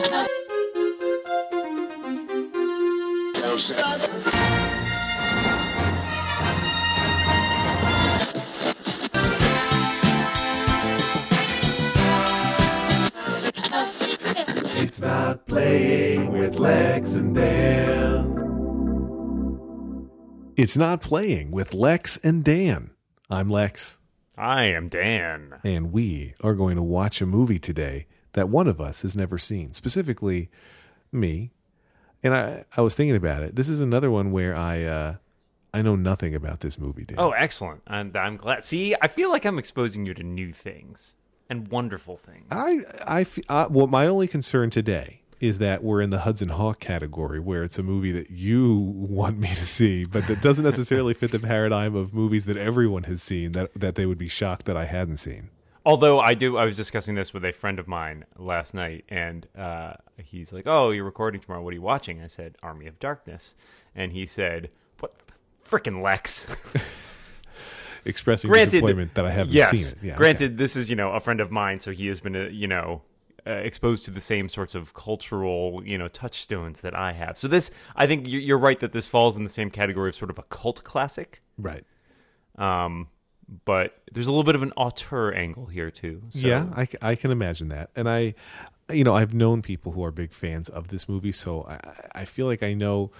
It's not playing with Lex and Dan. It's not playing with Lex and Dan. I'm Lex, I am Dan. and we are going to watch a movie today that one of us has never seen, specifically me. And I, I was thinking about it. This is another one where I uh, I know nothing about this movie, Dan. Oh, excellent. And I'm glad. See, I feel like I'm exposing you to new things and wonderful things. I, I, fe- uh, well, my only concern today is that we're in the Hudson Hawk category, where it's a movie that you want me to see, but that doesn't necessarily fit the paradigm of movies that everyone has seen. That that they would be shocked that I hadn't seen. Although I do, I was discussing this with a friend of mine last night, and uh, he's like, "Oh, you're recording tomorrow. What are you watching?" I said, "Army of Darkness," and he said, "What, frickin' Lex?" Expressing Granted- disappointment that I haven't yes. seen it. Yeah, Granted, this is you know a friend of mine, so he has been uh, you know uh, exposed to the same sorts of cultural you know touchstones that I have. So this, I think you- you're right that this falls in the same category of sort of a cult classic. right. Um, but there's a little bit of an auteur angle here too. So, Yeah, I can imagine that. And I, you know, I've known people who are big fans of this movie, so I, I feel like I know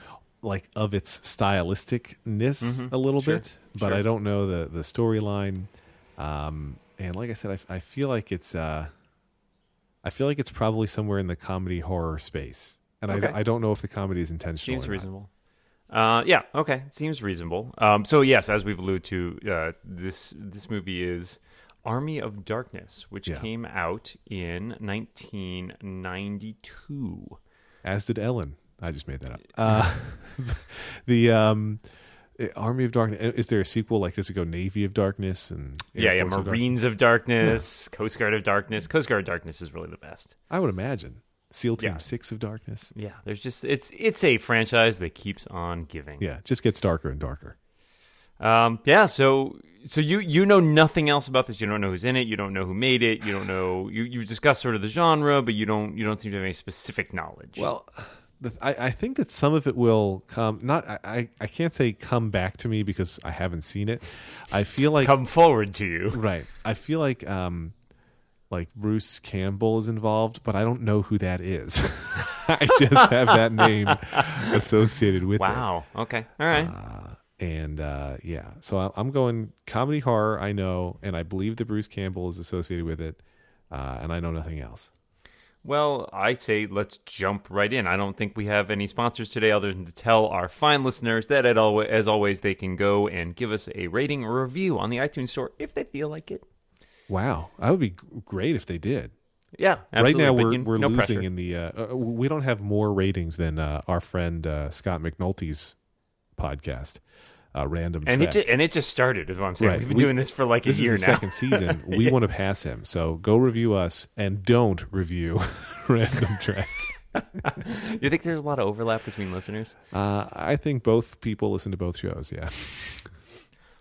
like of its stylisticness a little Mm-hmm. Sure, bit, but sure. I don't know the the storyline. Um, and like I said, I, I feel like it's uh, I feel like it's probably somewhere in the comedy horror space, and Okay. I, I don't know if the comedy is intentional. seems or not. reasonable. Uh, yeah, okay, seems reasonable. Um, so yes, as we've alluded to, uh, this this movie is Army of Darkness, which Yeah. came out in 1992. As did Ellen. I just made that up. Uh, the um, Army of Darkness. Is there a sequel? Like, does it go Navy of Darkness and Air yeah, yeah, Force of Darkness? Marines of Darkness, Coast Guard of Darkness. Coast Guard of Darkness is really the best. I would imagine SEAL Team Yeah. Six of Darkness. Yeah, there's just it's it's a franchise that keeps on giving. Yeah, it just gets darker and darker. Um, yeah. So, so you you know nothing else about this. You don't know who's in it. You don't know who made it. You don't know. You you discussed sort of the genre, but you don't you don't seem to have any specific knowledge. Well, the, I, I think that some of it will come. Not I, I, I can't say come back to me because I haven't seen it. I feel like come forward to you. right. I feel like um, like Bruce Campbell is involved, but I don't know who that is. I just have that name associated with it. Wow. Okay. All right. Uh, and uh, yeah, so I- I'm going comedy horror. I know, and I believe that Bruce Campbell is associated with it, uh, and I know nothing else. Well, I say let's jump right in. I don't think we have any sponsors today other than to tell our fine listeners that as always they can go and give us a rating or review on the iTunes store if they feel like it. Wow, that would be great if they did. Yeah, right now we're you- we're no losing pressure. in the. Uh, uh, we don't have more ratings than uh, our friend uh, Scott McNulty's podcast, uh, Random and it just, and it just started. Is what I'm saying. Right. We've been We- doing this for like a year now. second season. We want to pass him, so go review us and don't review Random Trek. you think there's a lot of overlap between listeners? Uh, I think both people listen to both shows. Yeah.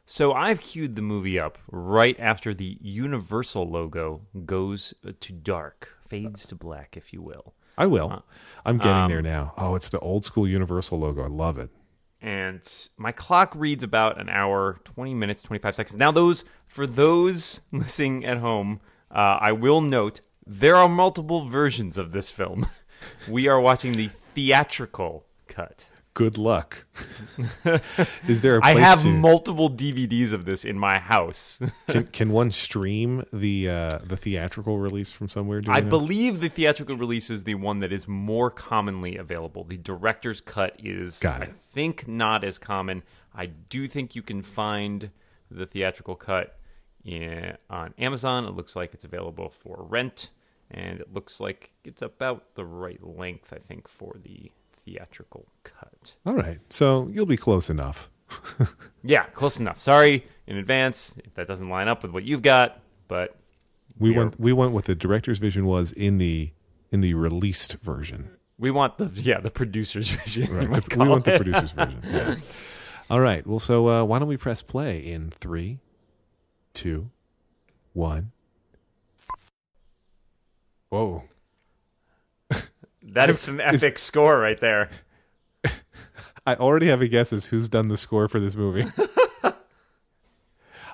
So I've queued the movie up right after the Universal logo goes to dark, fades to black, if you will. I will. I'm getting um, there now. Oh, it's the old school Universal logo. I love it. and my clock reads about an hour 20 minutes 25 seconds now those for those listening at home uh, i will note there are multiple versions of this film we are watching the theatrical cut Good luck. Is there a place i have to, multiple dvds of this in my house can, can one stream the uh, the theatrical release from somewhere? Do i know? believe the theatrical release is the one that is more commonly available the director's cut is i think not as common i do think you can find the theatrical cut in, on amazon it looks like it's available for rent and it looks like it's about the right length i think for the theatrical cut All right, so you'll be close enough. yeah close enough sorry in advance if that doesn't line up with what you've got but We We are- we went what the director's vision was in the in the released version. we want the yeah the producer's vision Right. The- we call want the producer's version. Yeah. All right. Well, so uh, why don't we press play in three, two, one. Whoa. That is some epic score right there. I already have a guess as who's done the score for this movie.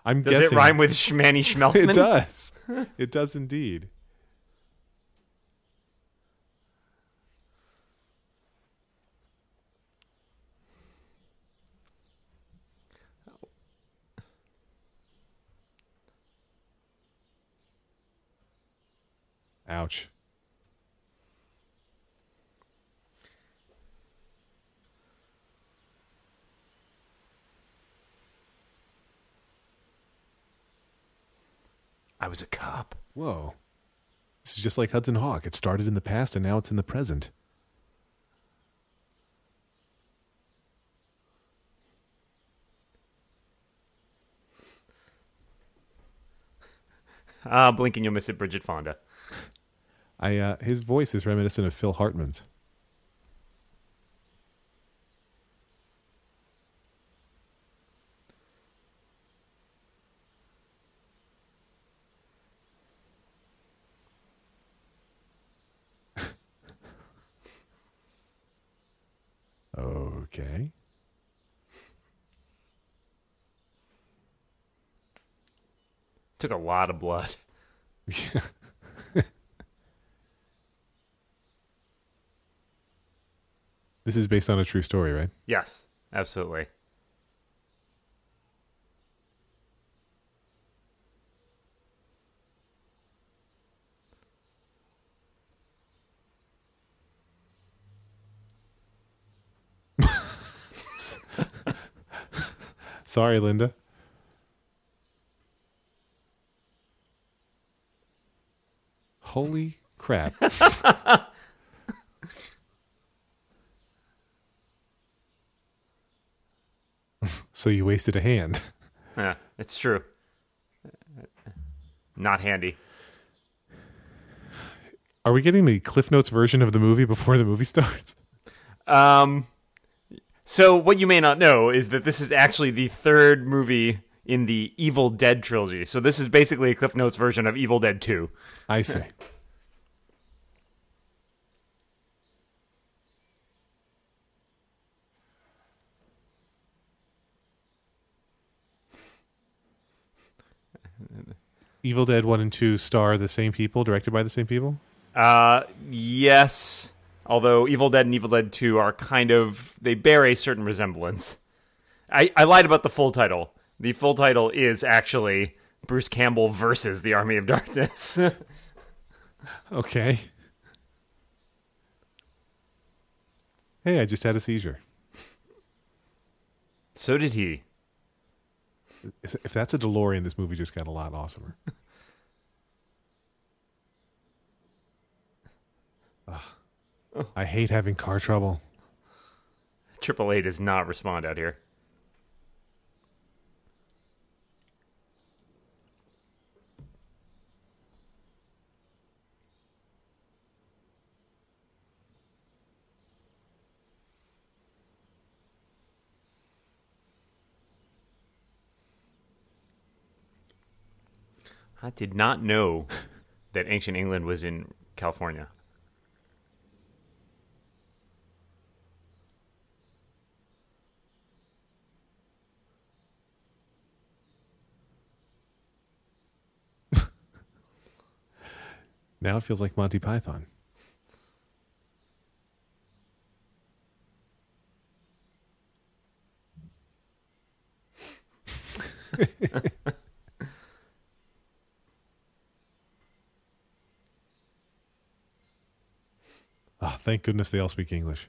I'm Does guessing it rhyme with Schmanny Schmelfman? It does. It does indeed. Ouch. I was a cop. Whoa. This is just like Hudson Hawk. It started in the past and now it's in the present. Ah, blink and you'll miss it, Bridget Fonda. I uh, his voice is reminiscent of Phil Hartman's. okay. Took a lot of blood. This is based on a true story, right? Yes, absolutely. Sorry, Linda. Holy crap. so you wasted a hand. Yeah, it's true. Not handy. Are we getting the Cliff Notes version of the movie before the movie starts? Um, so what you may not know is that this is actually the third movie in the Evil Dead trilogy. So this is basically a Cliff Notes version of Evil Dead 2. I see. Evil Dead 1 and 2 star the same people, directed by the same people? Uh, yes. Although Evil Dead and Evil Dead 2 are kind of they bear a certain resemblance. I, I lied about the full title. The full title is actually Bruce Campbell versus the Army of Darkness. Okay. Hey, I just had a seizure. so did he. If that's a DeLorean, this movie just got a lot awesomer. I hate having car trouble. Triple A does not respond out here. I did not know that ancient England was in California. Now it feels like Monty Python. oh, thank goodness they all speak English.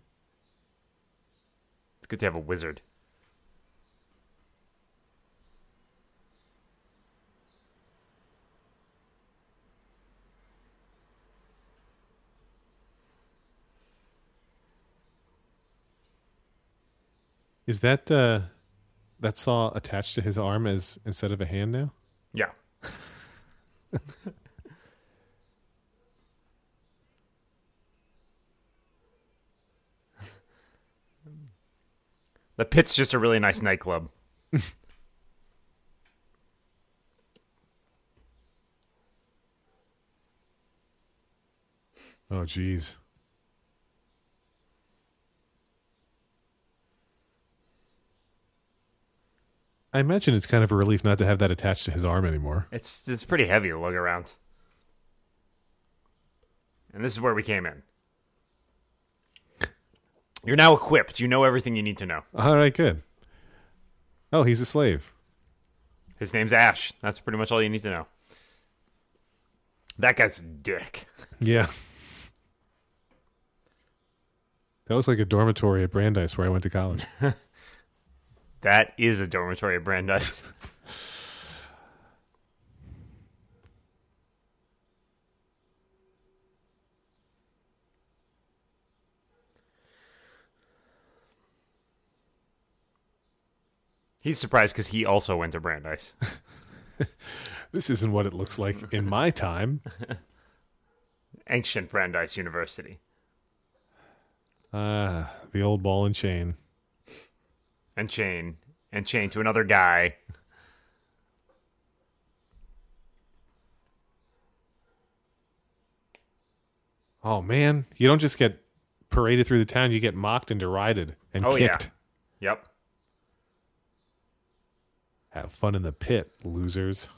It's good to have a wizard. Is that uh, that saw attached to his arm as instead of a hand now? Yeah. The Pit's just a really nice nightclub. oh, jeez. I imagine it's kind of a relief not to have that attached to his arm anymore. It's it's pretty heavy to lug around. And this is where we came in. You're now equipped. You know everything you need to know. All right, good. Oh, he's a slave. His name's Ash. That's pretty much all you need to know. That guy's a dick. Yeah. That was like a dormitory at Brandeis where I went to college. That is a dormitory at Brandeis. He's surprised because he also went to Brandeis. this isn't what it looks like in my time. Ancient Brandeis University. Ah, the old ball and chain. And chain. And chain to another guy. Oh man, you don't just get paraded through the town; you get mocked and derided and Oh, yeah. kicked. Yep. Have fun in the pit, losers.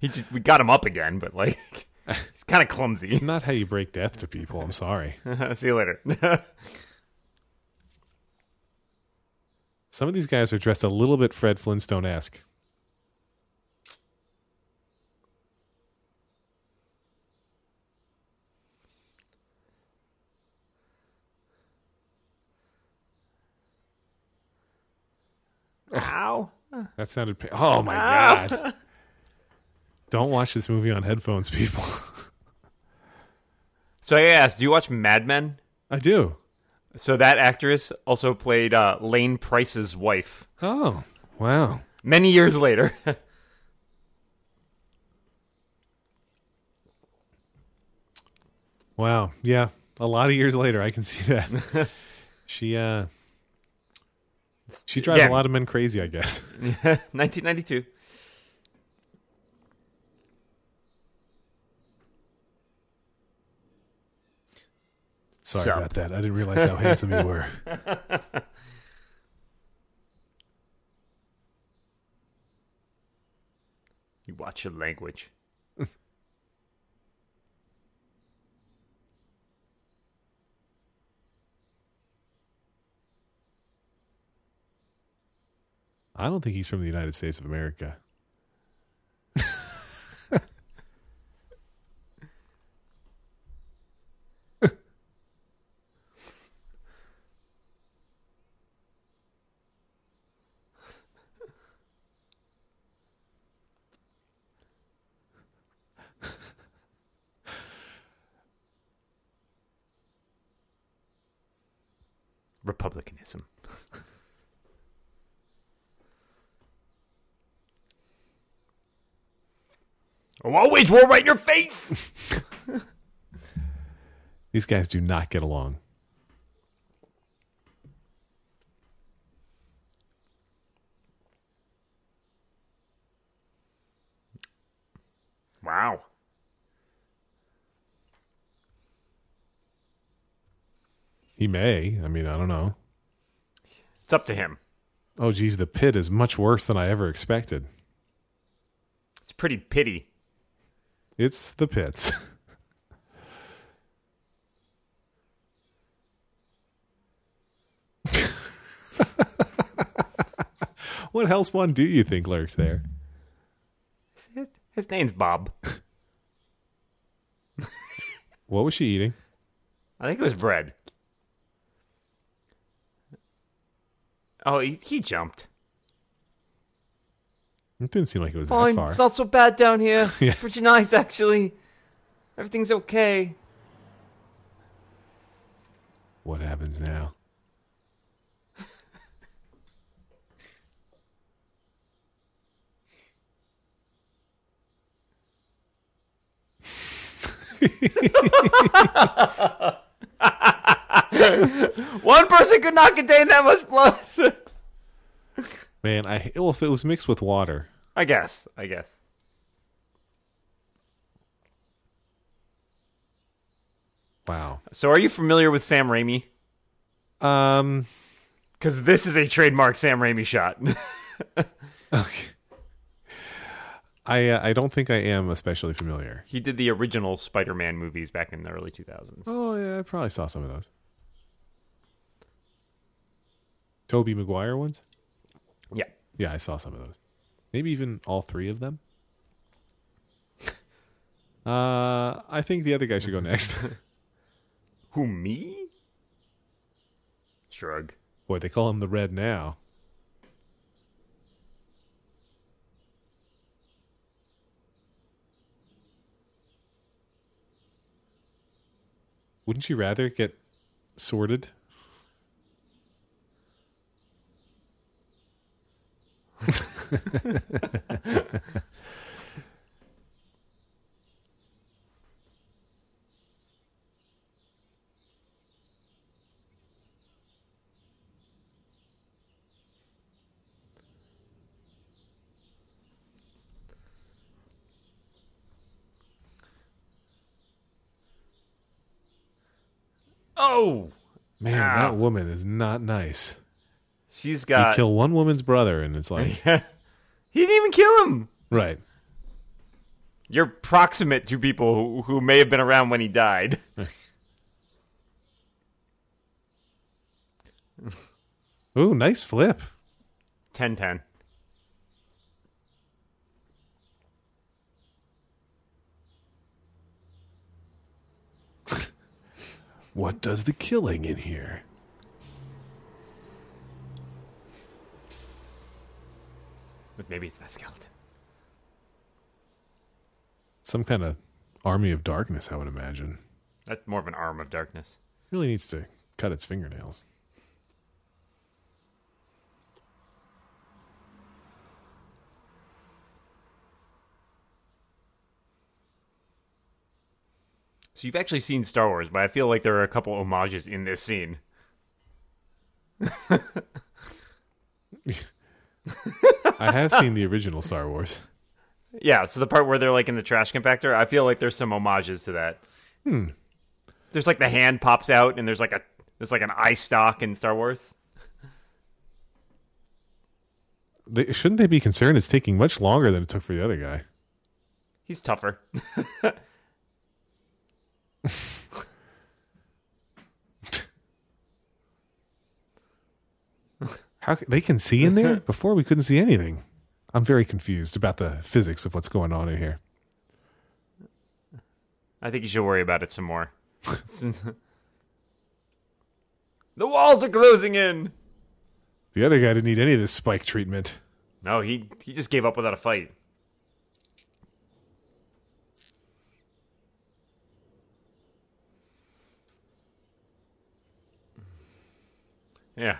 He just, we got him up again, but like he's kind of clumsy. It's not how you break death to people. I'm sorry. See you later. Some of these guys are dressed a little bit Fred Flintstone esque. Ow. That sounded. Pa- oh my god! Don't watch this movie on headphones, people. So I asked, do you watch Mad Men? I do. So that actress also played uh, Lane Pryce's wife Oh wow! many years later. Wow. Yeah. A lot of years later, I can see that. she uh, she drives Yeah. a lot of men crazy, I guess. 1992. Sorry Sup. about that. I didn't realize how handsome you were. You watch your language. I don't think he's from the United States of America. Republicanism. Oh, I'll wage war right in your face. These guys do not get along. Wow. He may. I mean, I don't know. It's up to him. Oh, geez, the pit is much worse than I ever expected. It's pretty pity. It's the pits. what else one do you think lurks there? His, his name's Bob. What was she eating? I think it was bread. Oh, he, he jumped. It didn't seem like it was Fine, that far. it's not so bad down here. Yeah. Pretty nice, actually. Everything's okay. What happens now? One person could not contain that much blood. Man, I well, if it was mixed with water, I guess. I guess. Wow. So, are you familiar with Sam Raimi? Um. Because this is a trademark Sam Raimi shot. Okay. I uh, I don't think I am especially familiar. he did the original Spider-Man movies back in the early 2000s. Oh yeah, I probably saw some of those. Tobey Maguire ones. Yeah. Yeah, I saw some of those. Maybe even all three of them. Uh, I think the other guy should go next. Who me? Shrug. Boy, they call him the Red now. Wouldn't you rather get sorted? Oh, Man, Ow. that woman is not nice. She's got. You kill one woman's brother, and it's like, he didn't even kill him. right. You're proximate to people who, who may have been around when he died. Ooh, nice flip. 10 10. What does the killing in here? But maybe it's that skeleton. Some kind of army of darkness, I would imagine. That's more of an arm of darkness. Really needs to cut its fingernails. So you've actually seen Star Wars, but I feel like there are a couple homages in this scene. I have seen the original Star Wars. Yeah, so the part where they're like in the trash compactor, I feel like there's some homages to that. Hmm. There's like the hand pops out, and there's like a there's like an eye stalk in Star Wars. They, shouldn't they be concerned? It's taking much longer than it took for the other guy. He's tougher. How they can see in there before we couldn't see anything. I'm very confused about the physics of what's going on in here. I think you should worry about it some more. the walls are closing in. The other guy didn't need any of this spike treatment. No, he he just gave up without a fight. Yeah,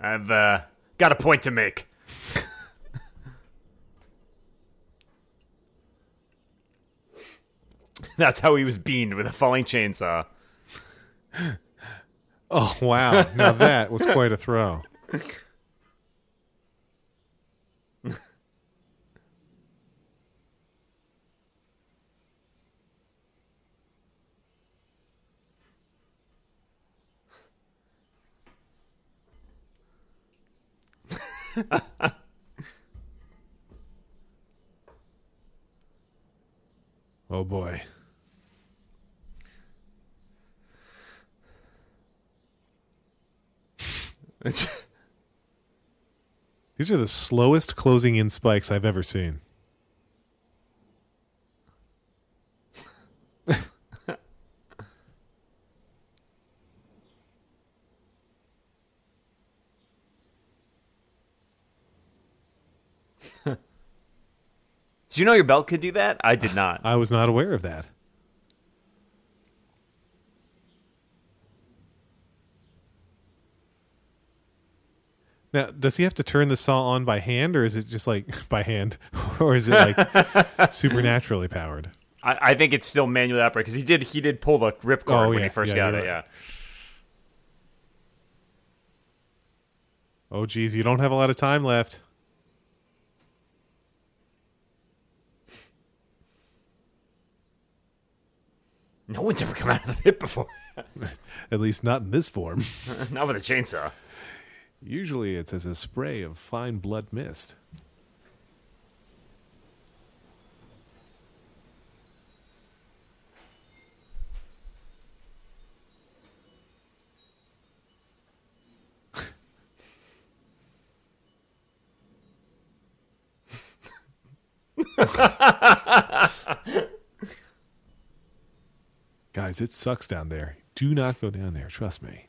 I've uh, got a point to make. That's how he was beamed with a falling chainsaw. Oh wow! Now that was quite a throw. oh boy. These are the slowest closing in spikes I've ever seen. Did you know your belt could do that? I did not. I was not aware of that. Now, does he have to turn the saw on by hand, or is it just like by hand, or is it like supernaturally powered? I, I think it's still manually operated because he did he did pull the ripcord Oh, when yeah, he first yeah, got it. right. Yeah. Oh, geez, you don't have a lot of time left. One's ever come out of the pit before. At least not in this form. Not with a chainsaw. Usually it's as a spray of fine blood mist. Guys, it sucks down there. Do not go down there. Trust me.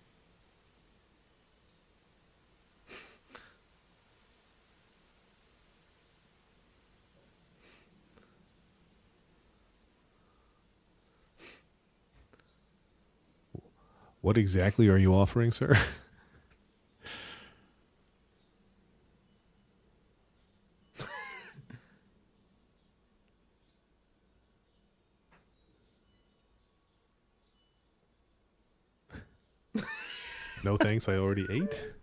What exactly are you offering, sir? no thanks, I already ate.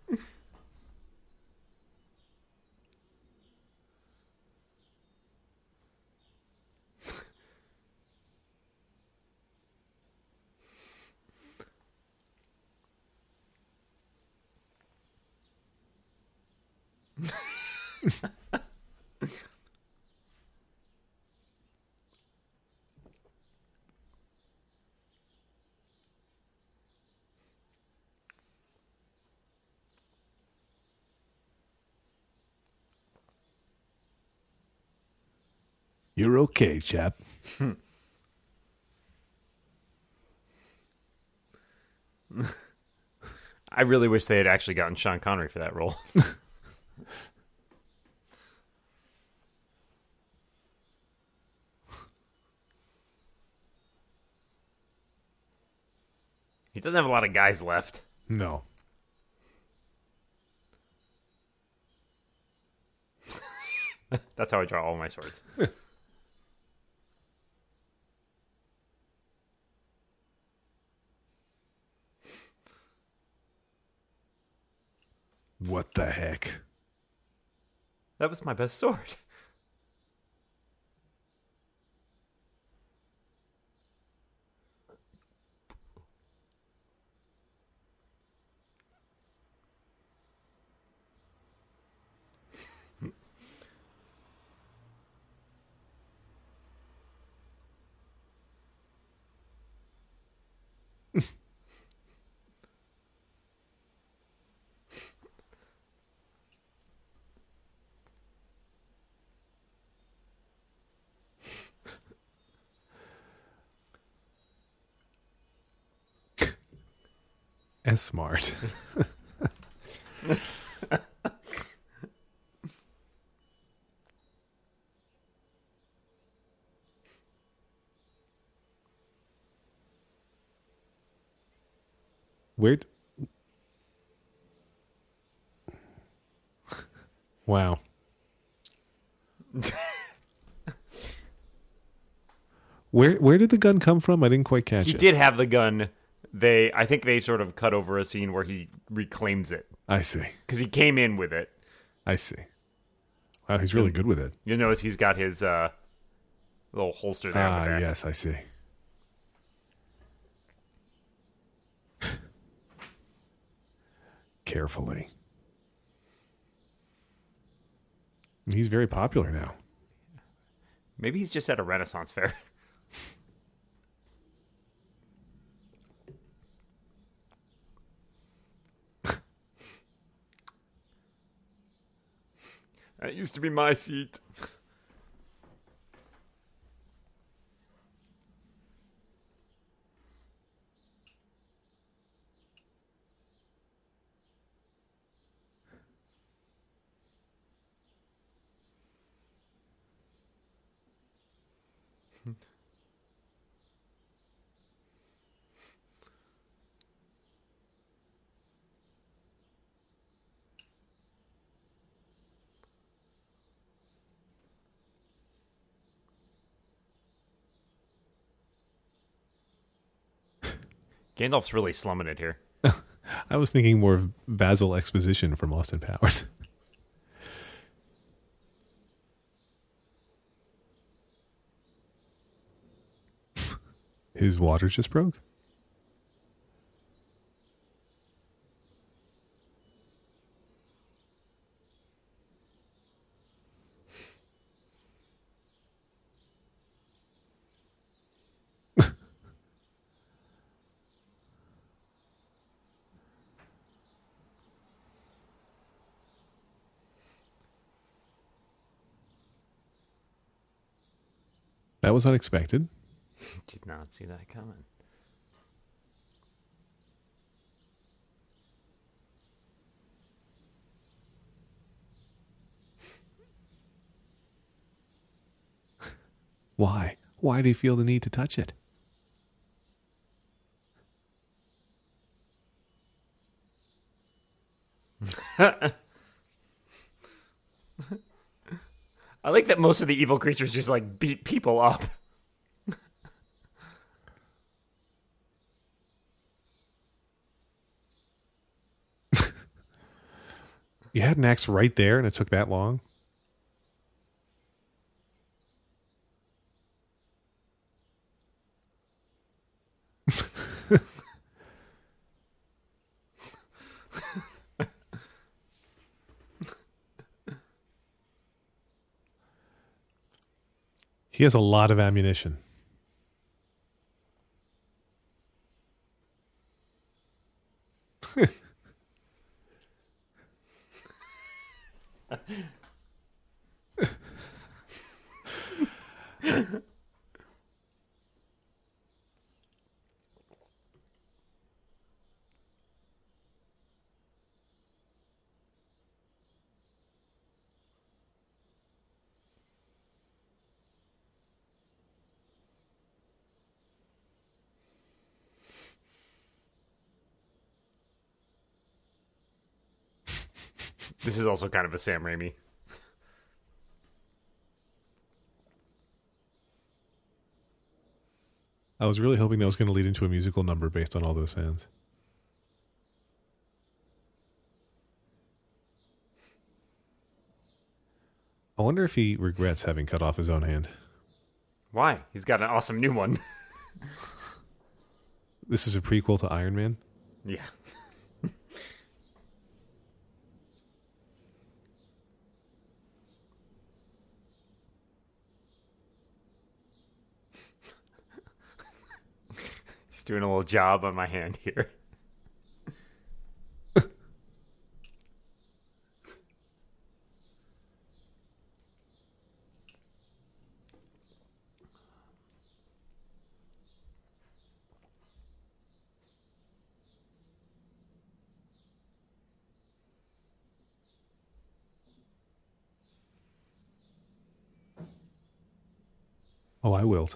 You're okay, chap. Hmm. I really wish they had actually gotten Sean Connery for that role. he doesn't have a lot of guys left. No. That's how I draw all my swords. What the heck? That was my best sword. S smart. Where? Wow. where where did the gun come from? I didn't quite catch He it. He did have the gun. They, I think they sort of cut over a scene where he reclaims it I see. because he came in with it. I see. Wow, he's really good with it. You'll notice he's got his uh, little holster there. Ah, the yes, I see. Carefully. He's very popular now. Maybe he's just at a Renaissance fair. that used to be my seat. Gandalf's really slumming it here. I was thinking more of Basil Exposition from Austin Powers. His water just broke? That was unexpected. Did not see that coming. Why? Why do you feel the need to touch it? I like that most of the evil creatures just like beat people up. You had an axe right there and it took that long? He has a lot of ammunition. This is also kind of a Sam Raimi. I was really hoping that was going to lead into a musical number based on all those sounds. I wonder if he regrets having cut off his own hand. Why? He's got an awesome new one. This is a prequel to Iron Man. yeah. doing a little job on my hand here. Oh, I willed.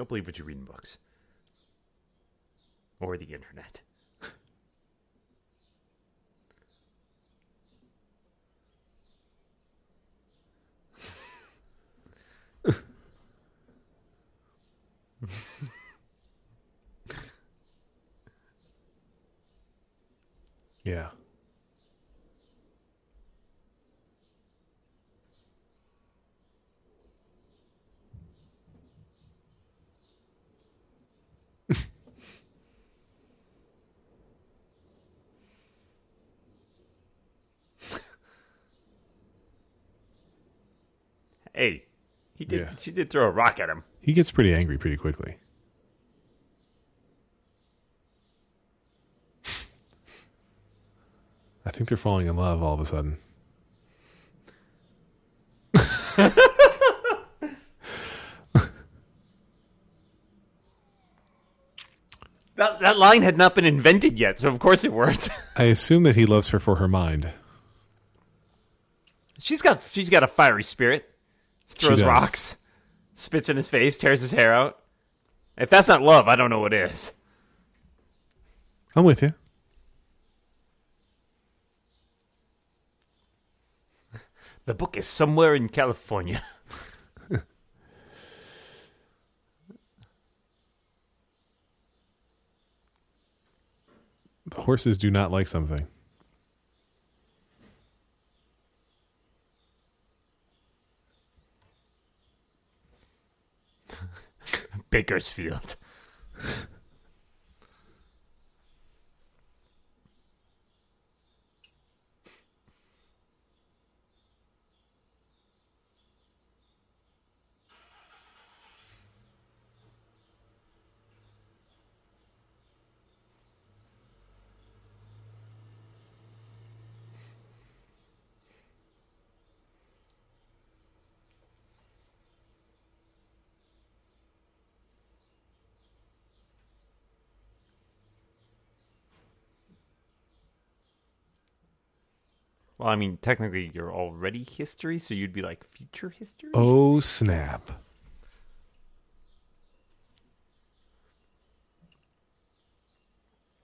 Don't believe what you read in books or the internet. Yeah. Hey, he did. Yeah. She did throw a rock at him. He gets pretty angry pretty quickly. I think they're falling in love all of a sudden. That that line had not been invented yet, so of course it worked. I assume that he loves her for her mind. she's got she's got a fiery spirit. Throws rocks, spits in his face, tears his hair out. If that's not love, I don't know what is. I'm with you. The book is somewhere in California. The horses do not like something. Bakersfield. Well, I mean, technically, you're already history, so you'd be like future history. Oh snap!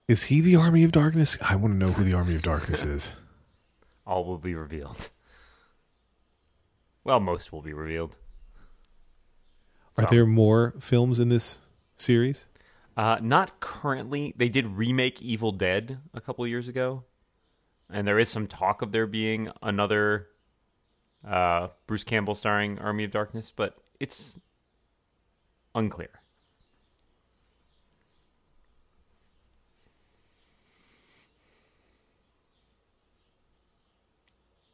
Is he the Army of Darkness? I want to know who the Army of Darkness is. All will be revealed. Well, most will be revealed. Are there more films in this series? Uh, not currently. They did remake Evil Dead a couple years ago, and there is some talk of there being another uh, Bruce Campbell starring Army of Darkness, but it's unclear.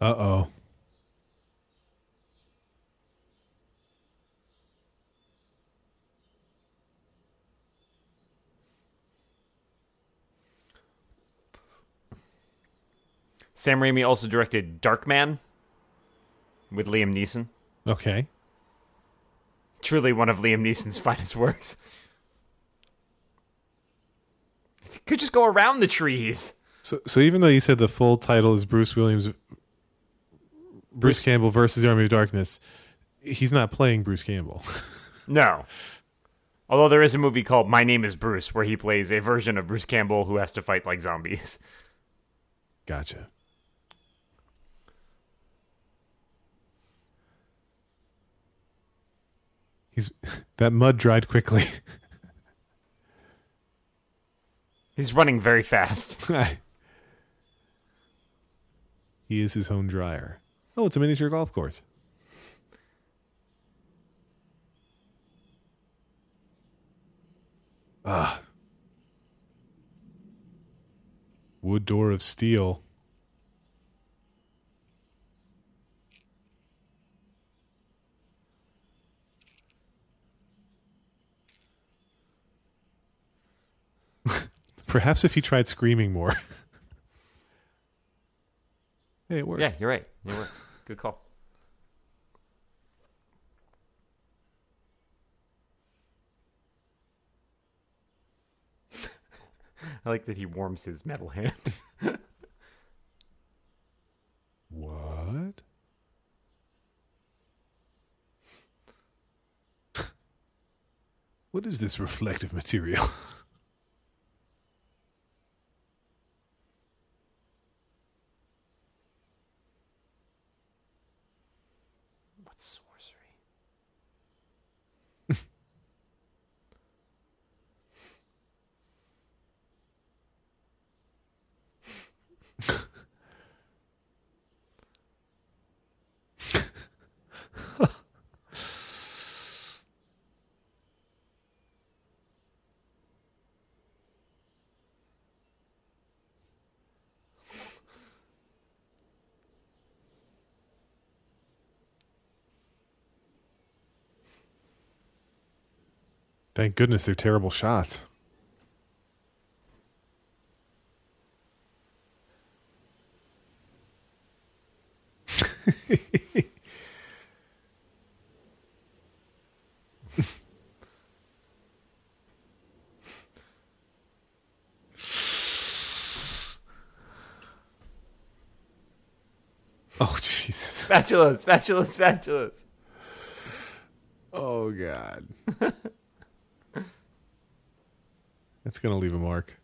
Uh oh. Sam Raimi also directed Darkman with Liam Neeson. Okay. Truly one of Liam Neeson's finest works. He Could just go around the trees. So, so even though you said the full title is Bruce Williams, Bruce, Bruce- Campbell versus the Army of Darkness, he's not playing Bruce Campbell. No. Although there is a movie called My Name is Bruce where he plays a version of Bruce Campbell who has to fight like zombies. gotcha. He's that mud dried quickly. He's running very fast. he is his own dryer. Oh, it's a miniature golf course. Ah. Wood door of steel. Perhaps if he tried screaming more. hey, it worked. Yeah, you're right. You're right. Good call. I like that he warms his metal hand. What? what is this reflective material? Thank goodness they're terrible shots. oh Jesus. Spatulas, spatulas, spatulas. Oh God. That's gonna leave a mark.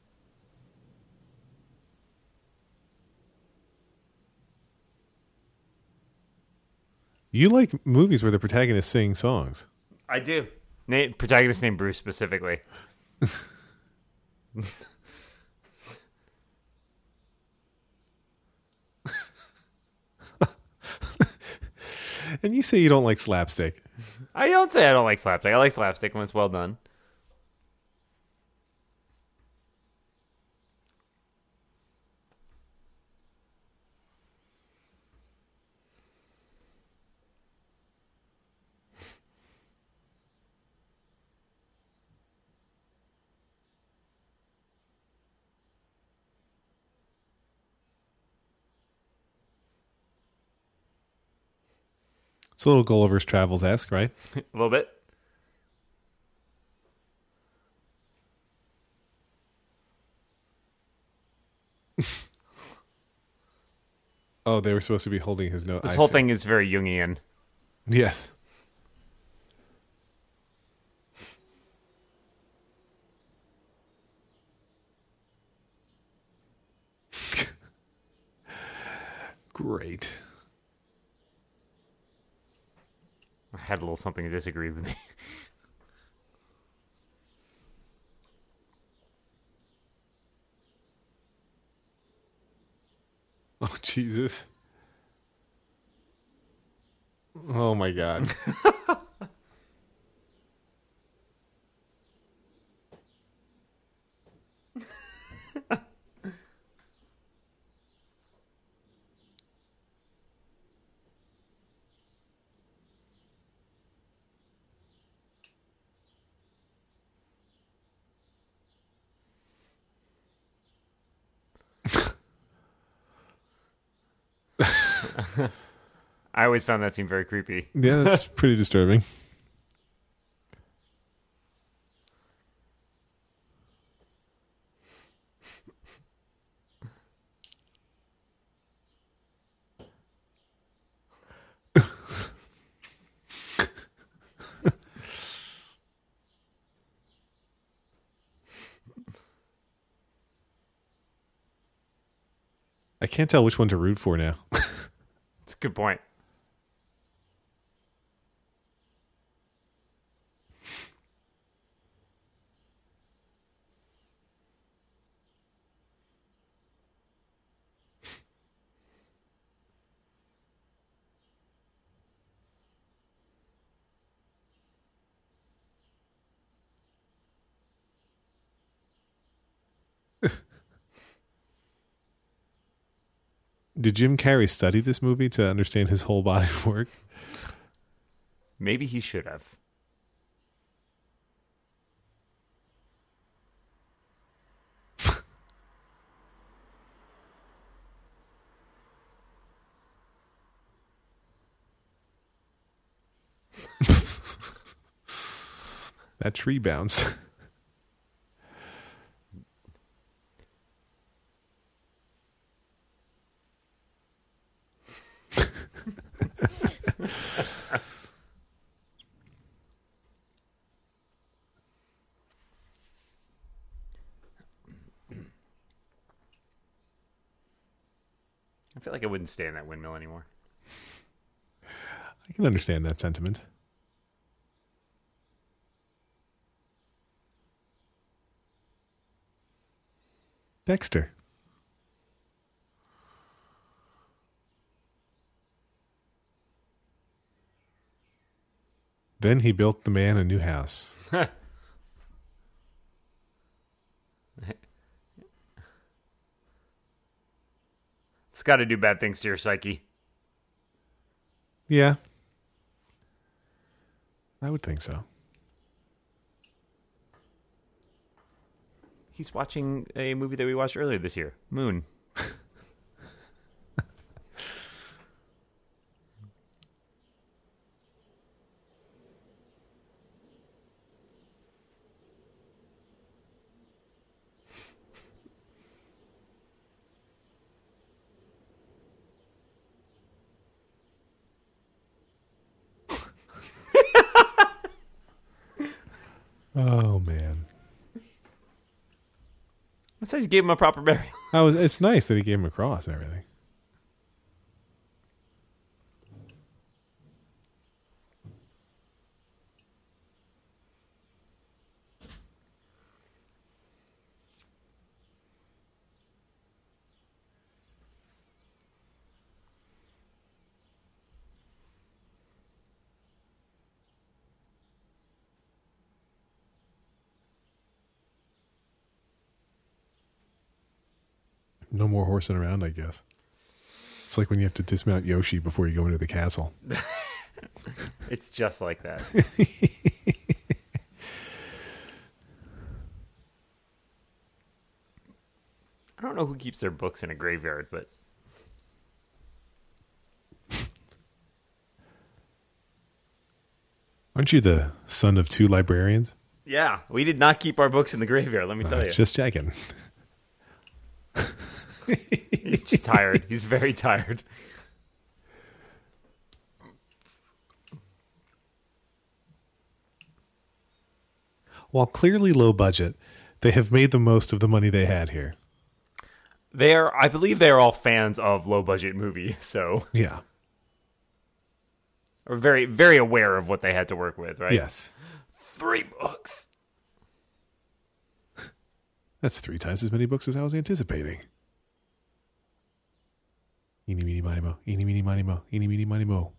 You like movies where the protagonists sing songs. I do. Name, protagonist named Bruce specifically. And you say you don't like slapstick. I don't say I don't like slapstick. I like slapstick when it's well done. It's a little Gulliver's Travels esque, right? A little bit. Oh, they were supposed to be holding his nose. This I whole see. thing is very Jungian. Yes. Great. I had a little something to disagree with me. Oh Jesus. Oh my god. I always found that scene very creepy. Yeah, that's pretty disturbing. I can't tell which one to root for now. Good point. Did Jim Carrey study this movie to understand his whole body of work? Maybe he should have. That tree bounce. I feel like I wouldn't stay in that windmill anymore. I can understand that sentiment. Dexter. Then he built the man a new house. It's got to do bad things to your psyche. Yeah. I would think so. He's watching a movie that we watched earlier this year, Moon. Oh man. That's how he gave him a proper burial. That was it's nice that he gave him a cross and everything. More horsing around, I guess. It's like when you have to dismount Yoshi before you go into the castle. It's just like that. I don't know who keeps their books in a graveyard, but Aren't you the son of two librarians? yeah, we did not keep our books in the graveyard. Let me tell Uh, you, just checking. He's just tired. He's very tired. While clearly low budget, they have made the most of the money they had here. They are, I believe, they are all fans of low budget movie, so Yeah. are very, very aware of what they had to work with. Right? Yes. three books. That's three times as many books as I was anticipating. Eeny, meeny, miny, mo. Eeny, meeny, miny, mo. Eeny, meeny, miny, mo.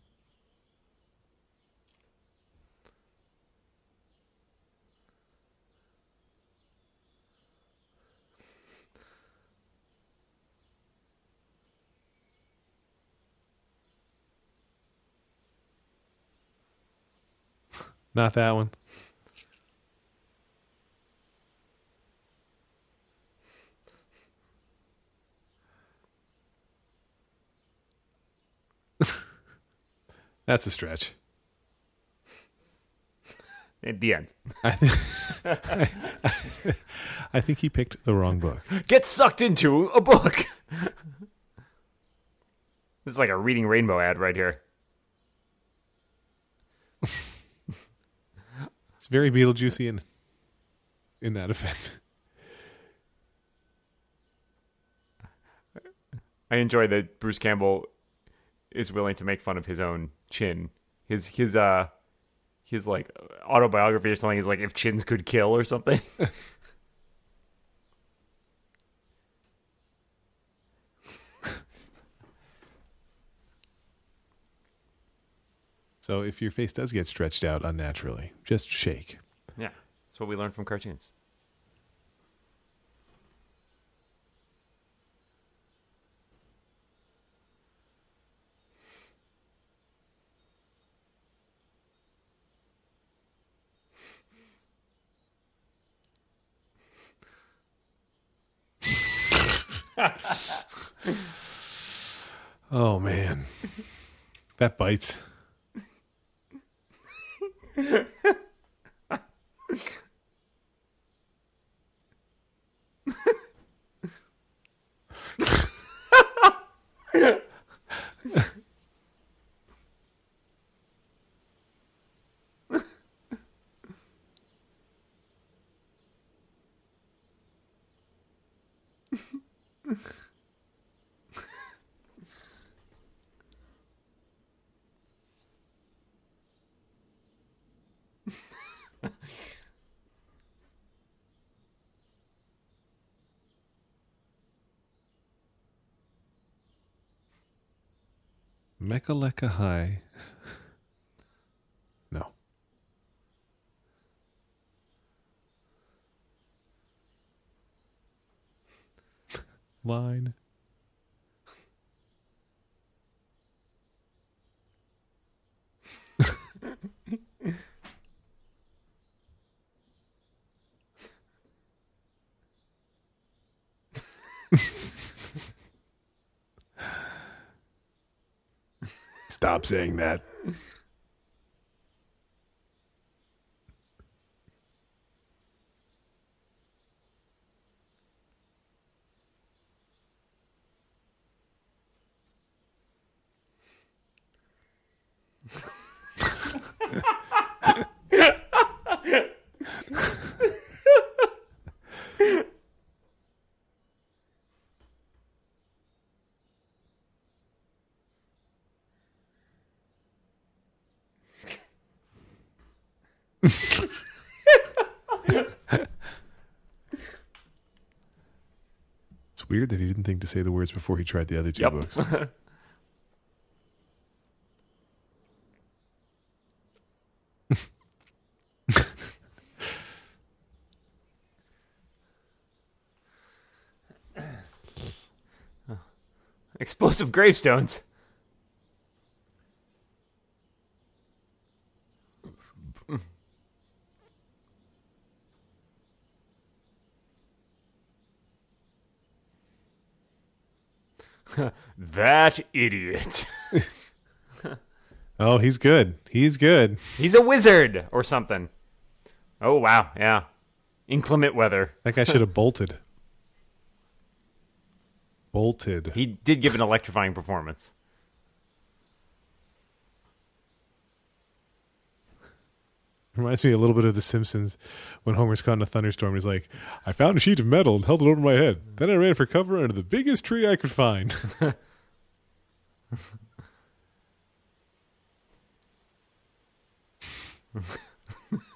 Not that one. That's a stretch. At the end, I, th- I think he picked the wrong book. get sucked into a book. this is like a reading rainbow ad right here. It's very Beetlejuicy in in that effect. I enjoy that Bruce Campbell is willing to make fun of his own chin. His his uh his like autobiography or something is like if chins could kill or something. So if your face does get stretched out unnaturally, just shake. yeah, that's what we learned from cartoons. Oh man. That bites. Mechaleka High. No. Line. Stop saying that. It's weird that he didn't think to say the words before he tried the other two Yep. books. Explosive gravestones. that idiot. Oh, he's good. He's good. He's a wizard or something. Oh, wow. Yeah. Inclement weather. That guy should have bolted. Bolted. He did give an electrifying performance. Reminds me a little bit of The Simpsons when Homer's caught in a thunderstorm. He's like, I found a sheet of metal and held it over my head. Then I ran for cover under the biggest tree I could find.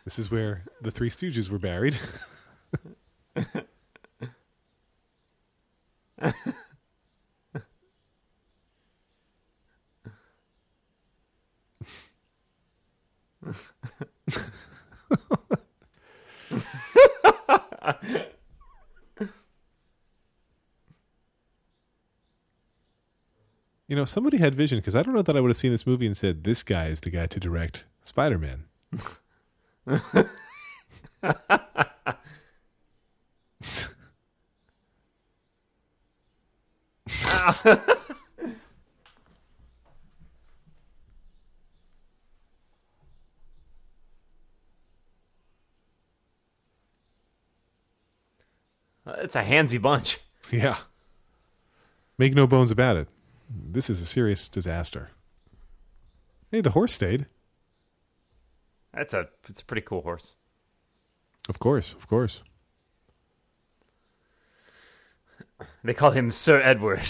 this is where the Three Stooges were buried. You know, somebody had vision because I don't know that I would have seen this movie and said, this guy is the guy to direct Spider Man. It's a handsy bunch. Yeah. Make no bones about it. This is a serious disaster. Hey, the horse stayed. That's a it's a pretty cool horse. Of course, of course. They call him Sir Edward.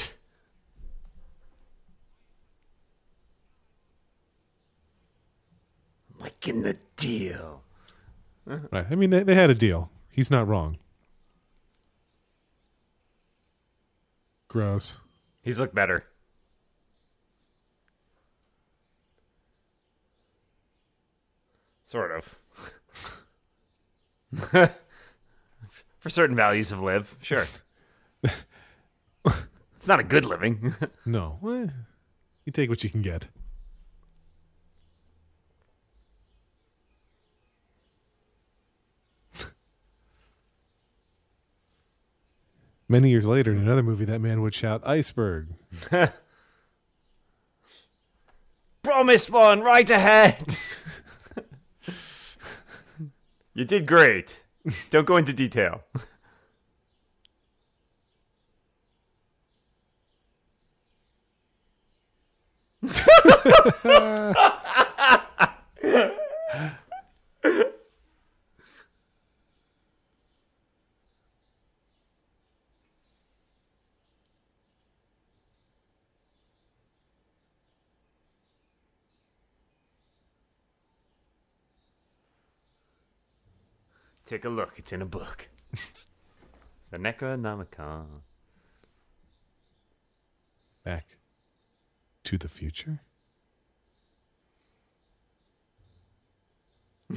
Like in the deal. Right. I mean, they, they had a deal. He's not wrong. Gross. He's looked better. Sort of. For certain values of live, sure. it's not a good living. No. You take what you can get. Many years later, in another movie, that man would shout, Iceberg. Promised one, right ahead. you did great. Don't go into detail. Take a look. It's in a book. the Necronomicon. Back to the future?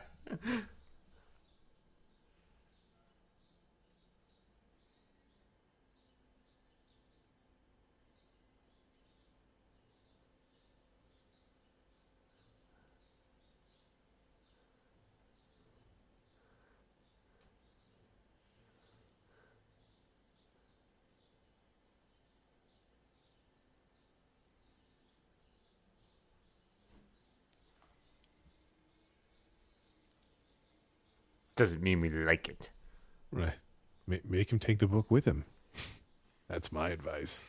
Doesn't mean we like it. Right. Ma- make him take the book with him. That's my advice.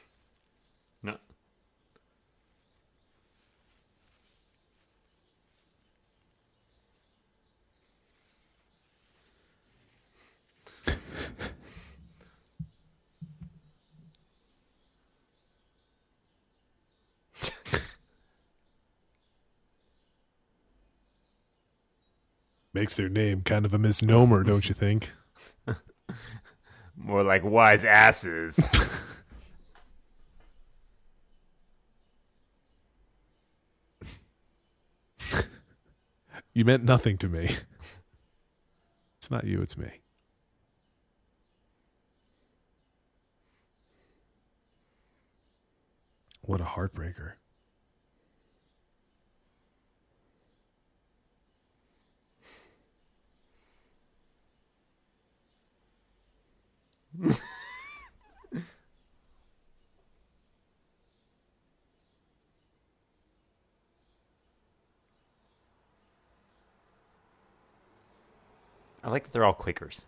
Makes their name kind of a misnomer, don't you think? More like wise asses. You meant nothing to me. It's not you, it's me. What a heartbreaker. I like that they're all Quakers.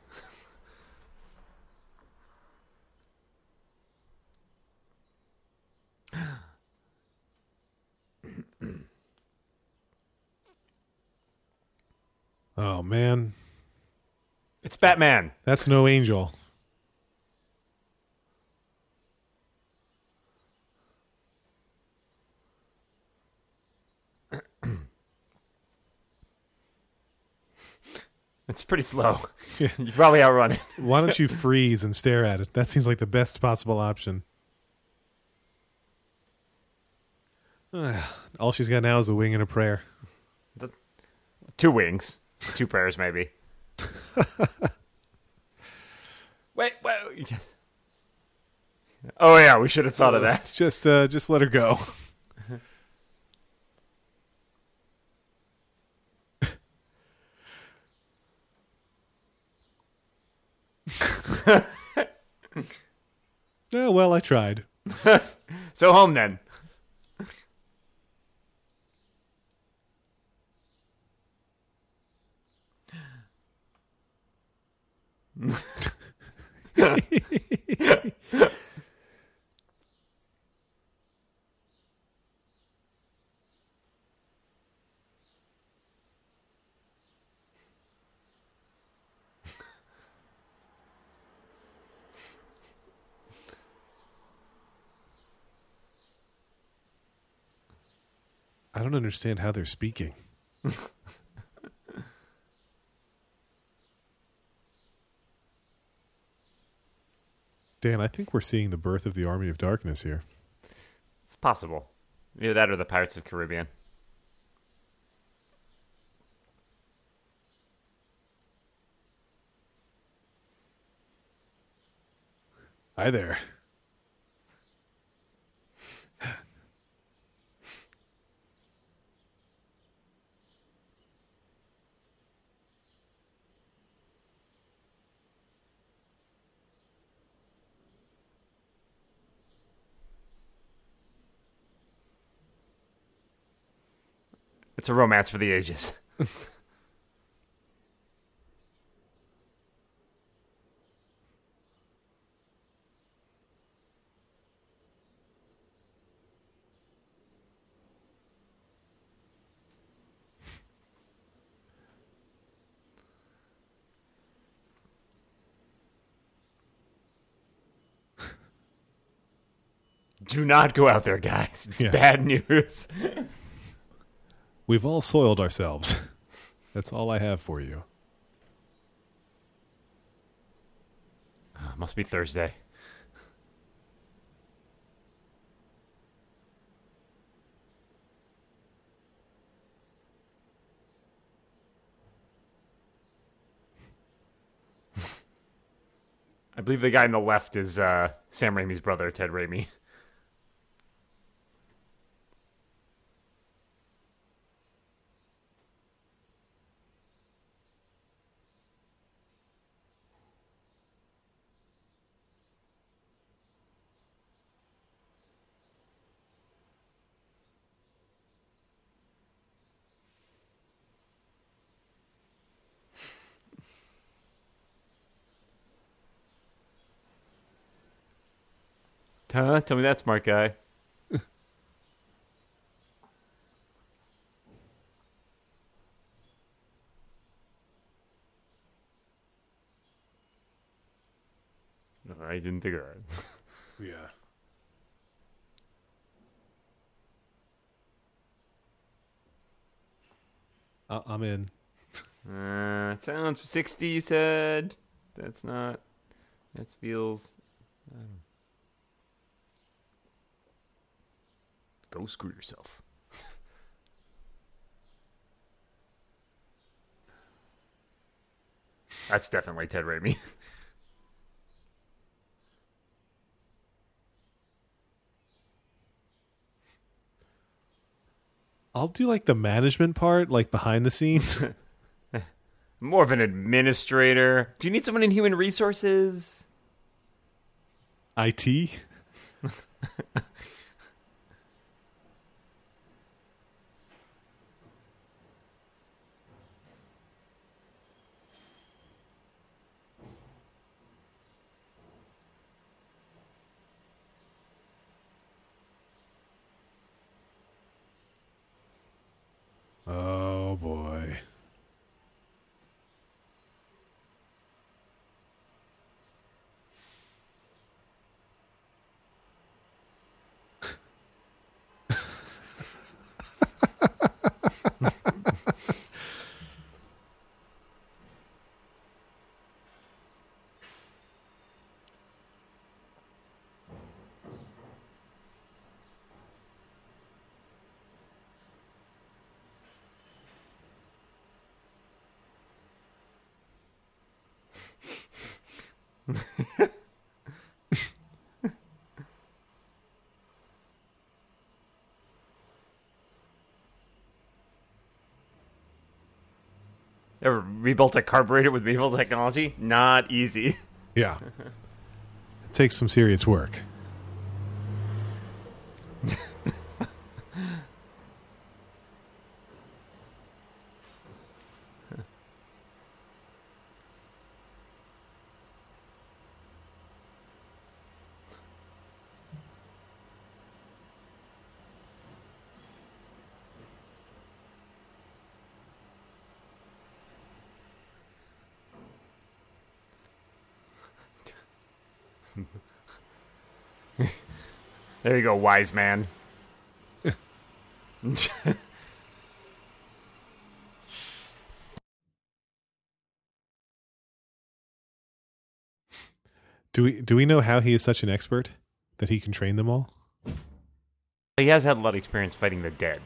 Oh man, It's Batman. that's no angel. It's pretty slow. You probably outrun it. Why don't you freeze and stare at it? That seems like the best possible option. All she's got now is a wing and a prayer. Two wings, two prayers, maybe. wait, wait. Yes. Oh yeah, we should have thought of that. Just, uh, just let her go. oh well, I tried. So home then. I don't understand how they're speaking. Dan, I think we're seeing the birth of the Army of Darkness here. It's possible. Either that or the Pirates of Caribbean. Hi there. It's a romance for the ages. Do not go out there, guys. It's Yeah. bad news. We've all soiled ourselves. That's all I have for you. Must be Thursday. I believe the guy on the left is uh, Sam Raimi's brother, Ted Raimi. Huh? Tell me that, smart guy. No, I didn't think of that. Yeah. I- I'm in. Uh, it sounds 60, you said. That's not. That feels. Go screw yourself. That's definitely Ted Raimi. I'll do like the management part, like behind the scenes. More of an administrator. Do you need someone in human resources? IT. Oh boy. Rebuilt a carburetor with medieval technology? Not easy. Yeah. It takes some serious work. There you go, wise man. Do we do we know how he is such an expert that he can train them all? he has had a lot of experience fighting the dead.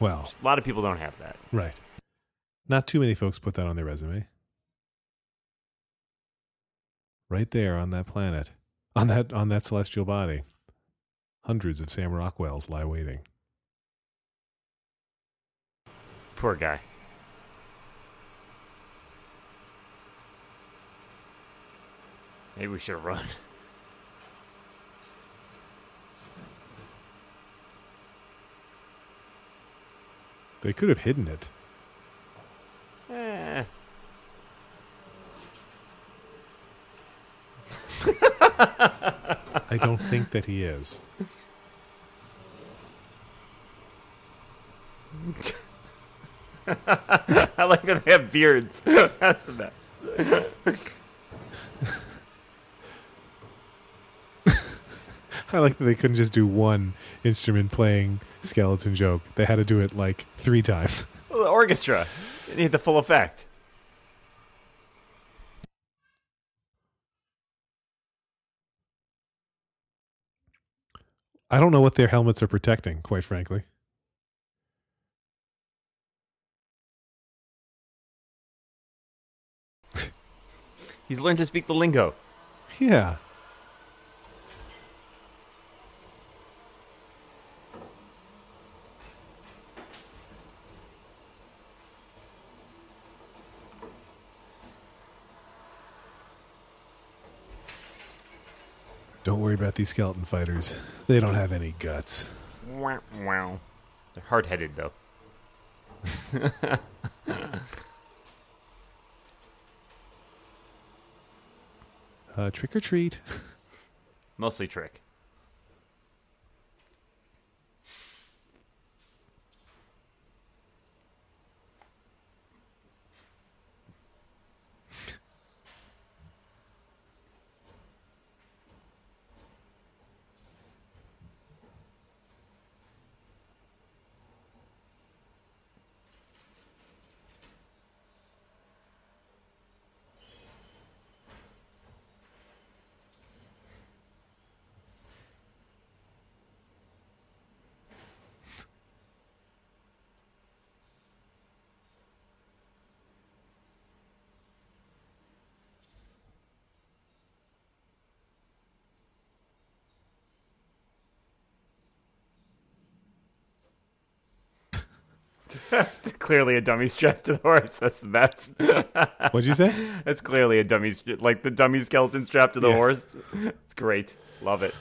Well, A lot of people don't have that. right. Not too many folks put that on their resume. Right there on that planet, on that on that celestial body, hundreds of Sam Rockwells lie waiting. Poor guy. Maybe we should have run. They could have hidden it. I don't think that he is. I like that they have beards. That's the best. I like that they couldn't just do one instrument playing skeleton joke. They had to do it like three times. Well, the orchestra. You need the full effect. I don't know what their helmets are protecting, quite frankly. He's learned to speak the lingo. Yeah. Don't worry about these skeleton fighters. They don't have any guts. Wow. wow. They're hard headed, though. Uh, trick or treat. Mostly trick. It's clearly a dummy strapped to the horse. That's the best. What'd you say? It's clearly a dummy, like the dummy skeleton strapped to the Yes. horse. It's great. Love it.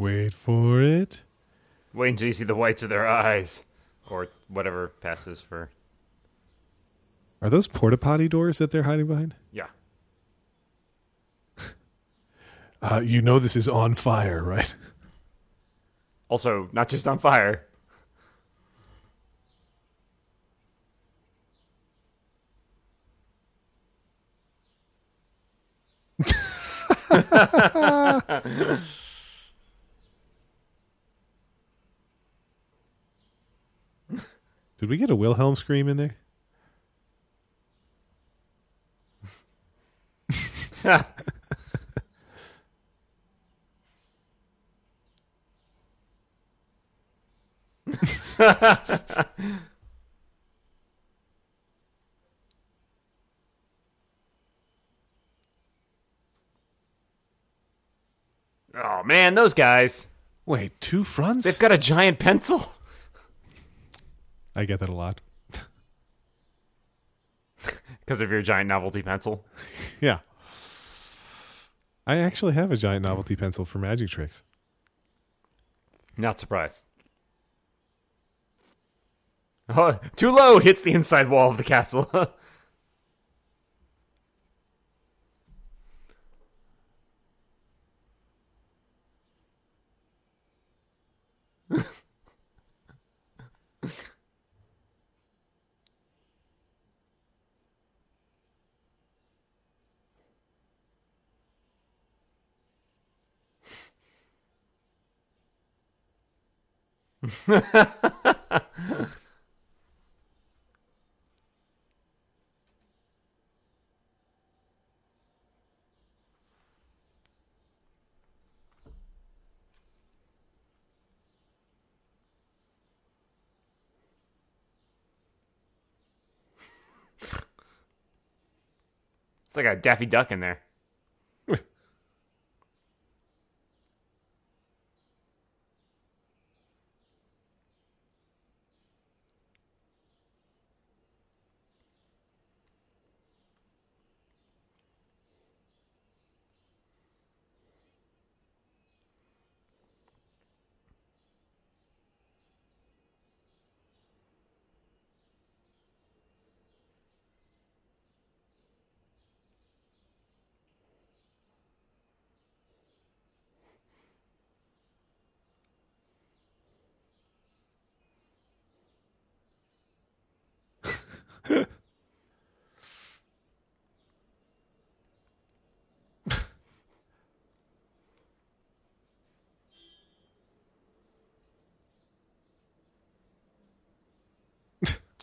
Wait for it. Wait until you see the whites of their eyes, or whatever passes for. Are those porta potty doors that they're hiding behind? Yeah. Uh, you know this is on fire, right? Also, not just on fire. Did we get a Wilhelm scream in there? Oh man, those guys. Wait, two fronts? They've got a giant pencil. I get that a lot. Because of your giant novelty pencil. Yeah. I actually have a giant novelty pencil for magic tricks. Not surprised. Oh, too low hits the inside wall of the castle. It's like a Daffy Duck in there.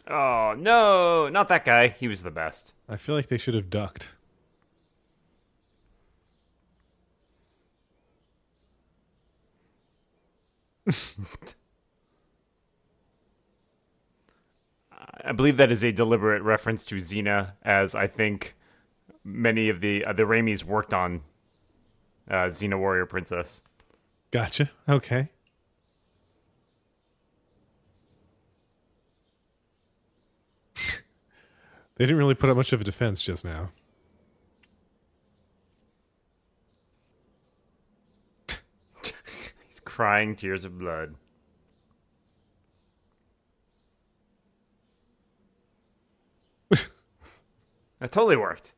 Oh no, not that guy. He was the best. I feel like they should have ducked. I believe that is a deliberate reference to Xena, as I think many of the uh, the Raimis worked on uh, Xena Warrior Princess. Gotcha. Okay. They didn't really put up much of a defense just now. He's crying tears of blood. that totally worked.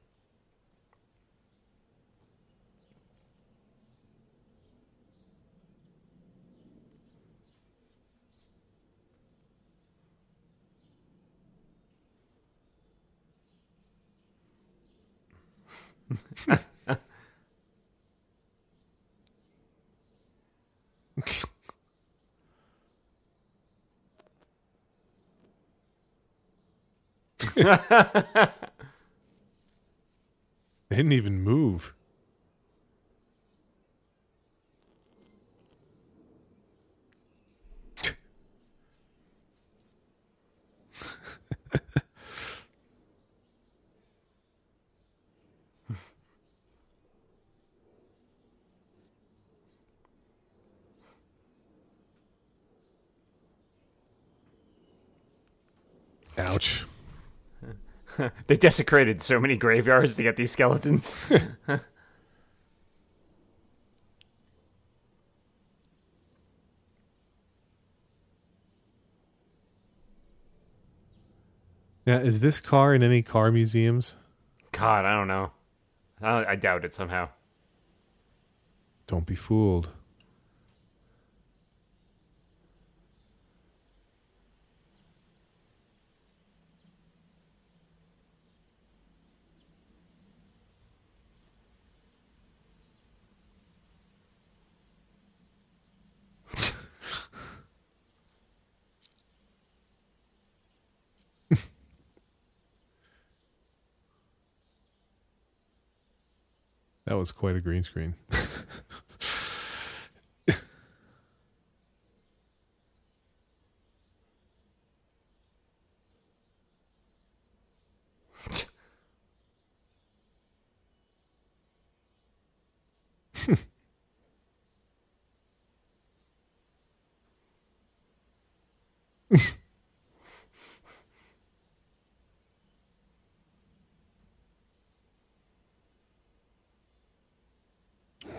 they didn't even move. Ouch. They desecrated so many graveyards to get these skeletons. Now, is this car in any car museums? God, I don't know. I, I doubt it somehow. Don't be fooled. That was quite a green screen.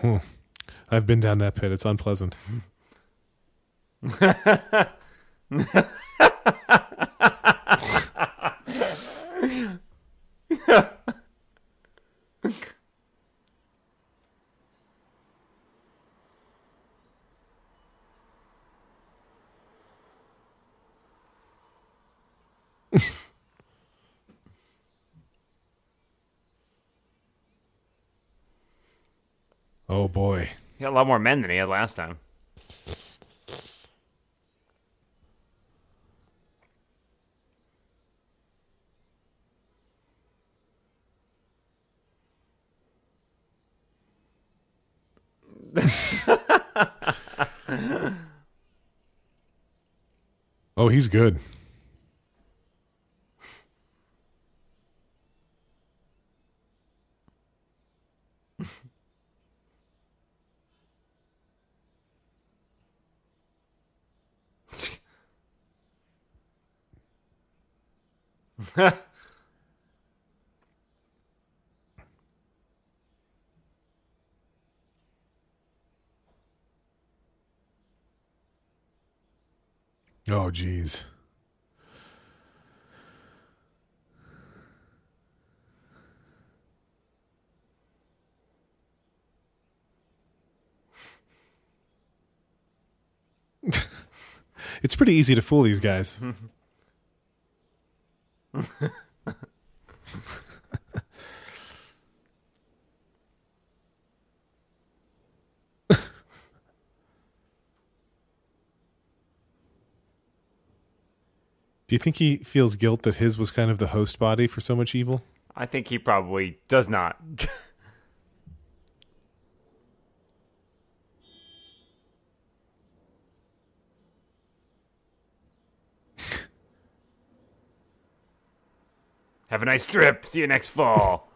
Hmm. I've been down that pit. It's unpleasant. Oh boy. He got a lot more men than he had last time. Oh, he's good. Oh, geez. it's pretty easy to fool these guys. Do you think he feels guilt that his was kind of the host body for so much evil? I think he probably does not. Have a nice trip. See you next fall.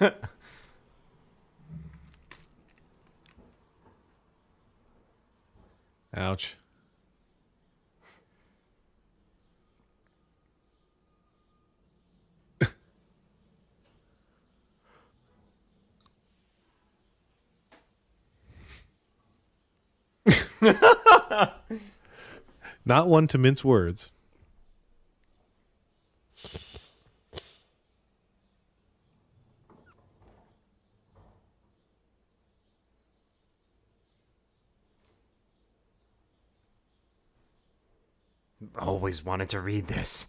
Ouch. Not one to mince words. Always wanted to read this.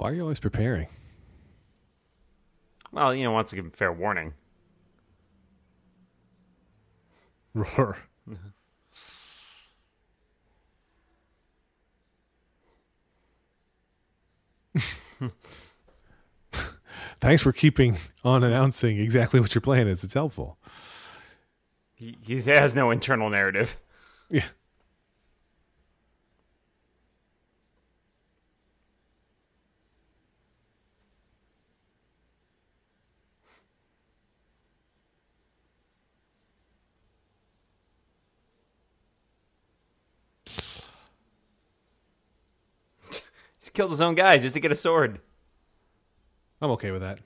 Why are you always preparing? Well, you know, wants to give him fair warning. Roar. Thanks for keeping on announcing exactly what your plan is. It's helpful. He, he has no internal narrative. Yeah. Killed his own guy just to get a sword. I'm okay with that.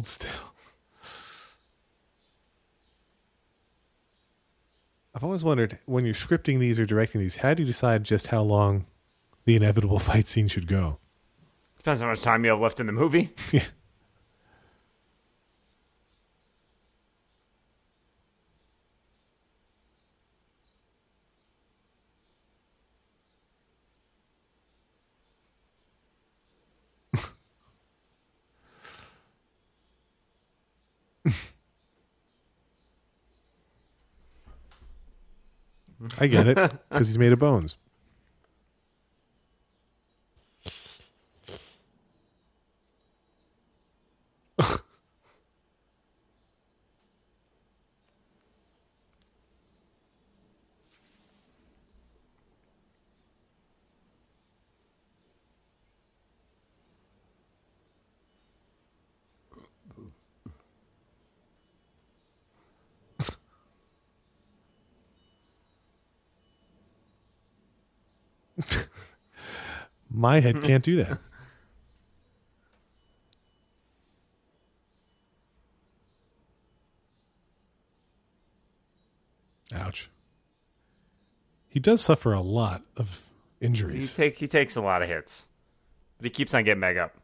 Hold still. I've always wondered when you're scripting these or directing these, how do you decide just how long the inevitable fight scene should go? Depends on how much time you have left in the movie. Yeah. I get it because he's made of bones. My head can't do that. Ouch. He does suffer a lot of He injuries. take he takes a lot of hits, but he keeps on getting back up.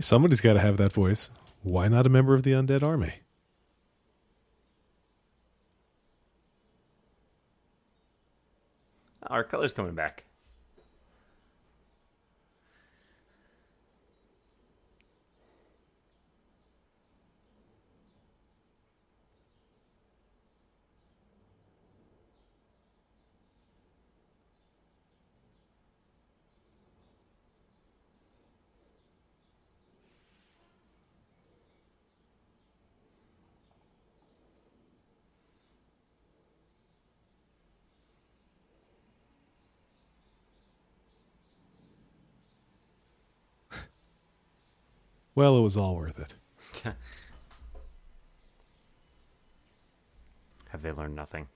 Somebody's got to have that voice. Why not a member of the undead army? Our color's coming back. Well, it was all worth it. Have they learned nothing?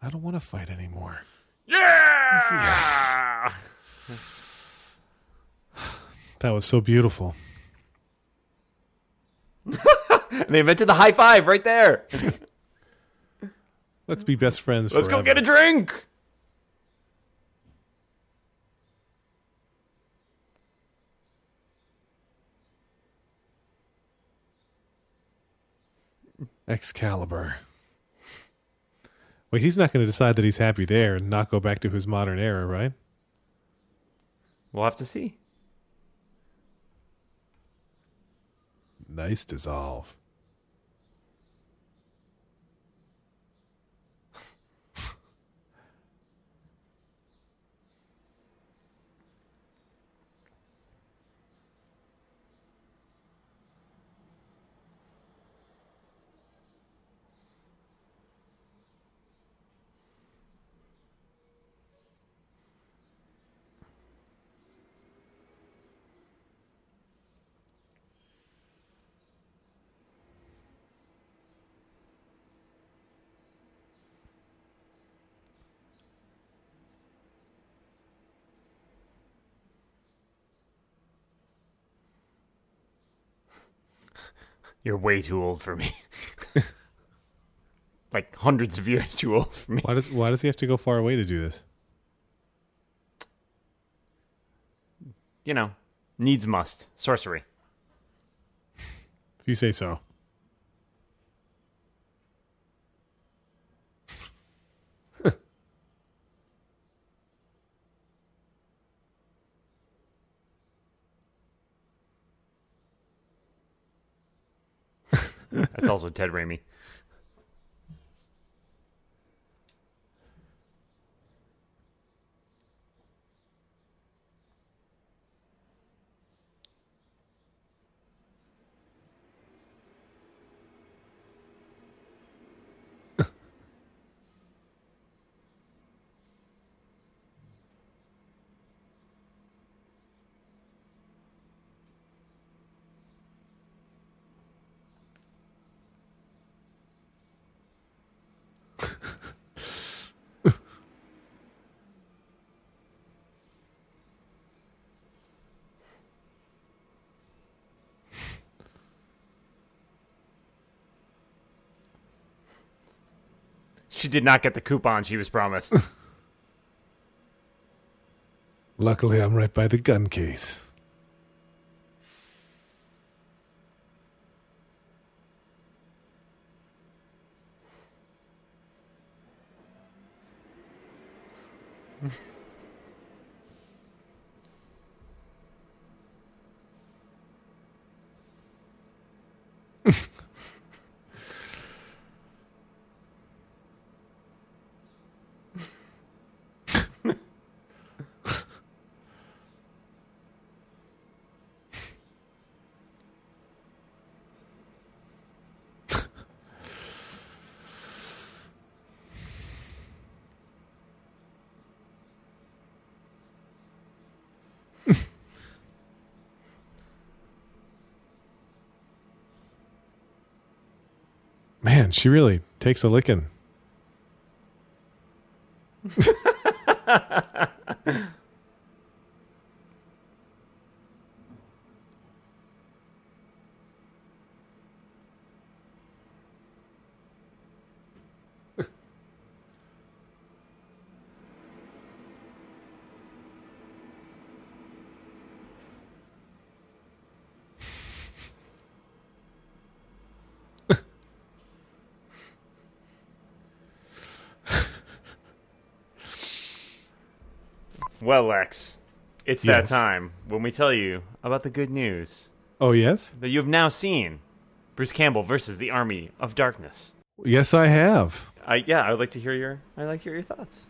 I don't want to fight anymore. Yeah! That was so beautiful. Then they invented the high five right there. Let's be best friends. Let's go get a drink. Excalibur. Wait, he's not going to decide that he's happy there and not go back to his modern era, right? We'll have to see. Nice dissolve. You're way too old for me. like hundreds of years too old for me. Why does Why does he have to go far away to do this? You know, needs must. Sorcery. If you say so. That's also Ted Raimi. She did not get the coupon she was promised. Luckily, I'm right by the gun case. Man, she really takes a licking. well, Lex, it's that Yes. time when we tell you about the good news Oh, yes? that you have now seen Bruce Campbell versus the Army of Darkness. Yes, I have. I yeah, I would like to hear your I'd like to hear your thoughts.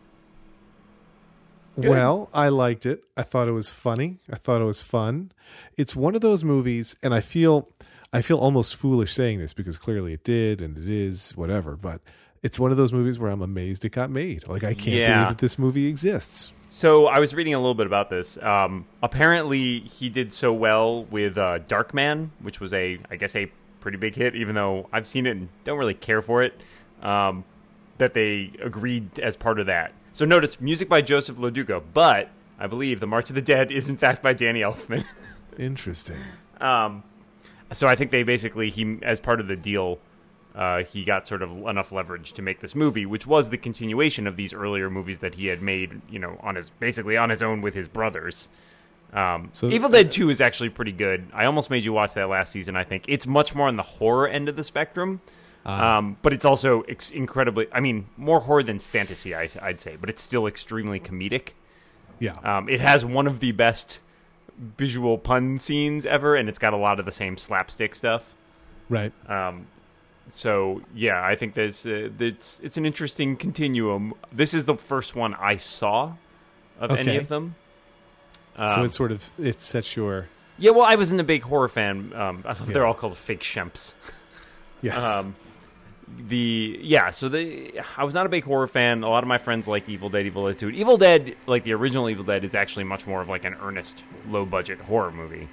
Good. Well, I liked it. I thought it was funny. I thought it was fun. It's one of those movies, and I feel I feel almost foolish saying this because clearly it did and it is whatever. But it's one of those movies where I'm amazed it got made. Like I can't Yeah. believe that this movie exists. So I was reading a little bit about this. Um, apparently, he did so well with uh, Darkman, which was a, I guess, a pretty big hit. Even though I've seen it and don't really care for it, um, that they agreed as part of that. So notice music by Joseph LoDuca, but I believe the March of the Dead is in fact by Danny Elfman. Interesting. Um, so I think they basically he as part of the deal. Uh, he got sort of enough leverage to make this movie, which was the continuation of these earlier movies that he had made, you know, on his basically on his own with his brothers. Um, So- Evil Dead Two is actually pretty good. I almost made you watch that last season. I think it's much more on the horror end of the spectrum, um, but it's also ex- incredibly. I mean, more horror than fantasy, I, I'd say, but it's still extremely comedic. Yeah. Um, it has one of the best visual pun scenes ever, and it's got a lot of the same slapstick stuff. right. Um, so yeah, I think there's uh, it's it's an interesting continuum. This is the first one I saw of any of them. so Um, it sort of it sets your yeah, well, I wasn't a big horror fan. Um, I Yeah. they're all called fake shemps. yes. Um, the yeah, so the I was not a big horror fan. A lot of my friends liked Evil Dead, Evil Dead Two. Evil Dead, like the original Evil Dead, is actually much more of like an earnest, low budget horror movie.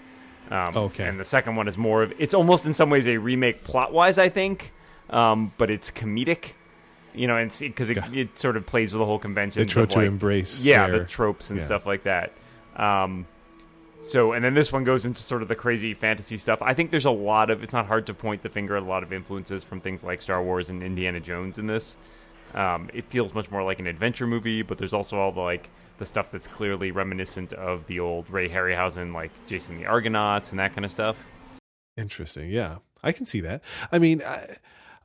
Um, Okay. And the second one is more of it's almost in some ways a remake plot wise, I think, um, but it's comedic. You know, and because it, it sort of plays with the whole convention. they try to embrace yeah, their- the tropes and yeah. stuff like that. Um, so, and then this one goes into sort of the crazy fantasy stuff. I think there's a lot of. It's not hard to point the finger at a lot of influences from things like Star Wars and Indiana Jones in this. Um, it feels much more like an adventure movie, but there's also all the like the stuff that's clearly reminiscent of the old Ray Harryhausen, like Jason the Argonauts and that kind of stuff. Interesting. Yeah, I can see that. I mean, I,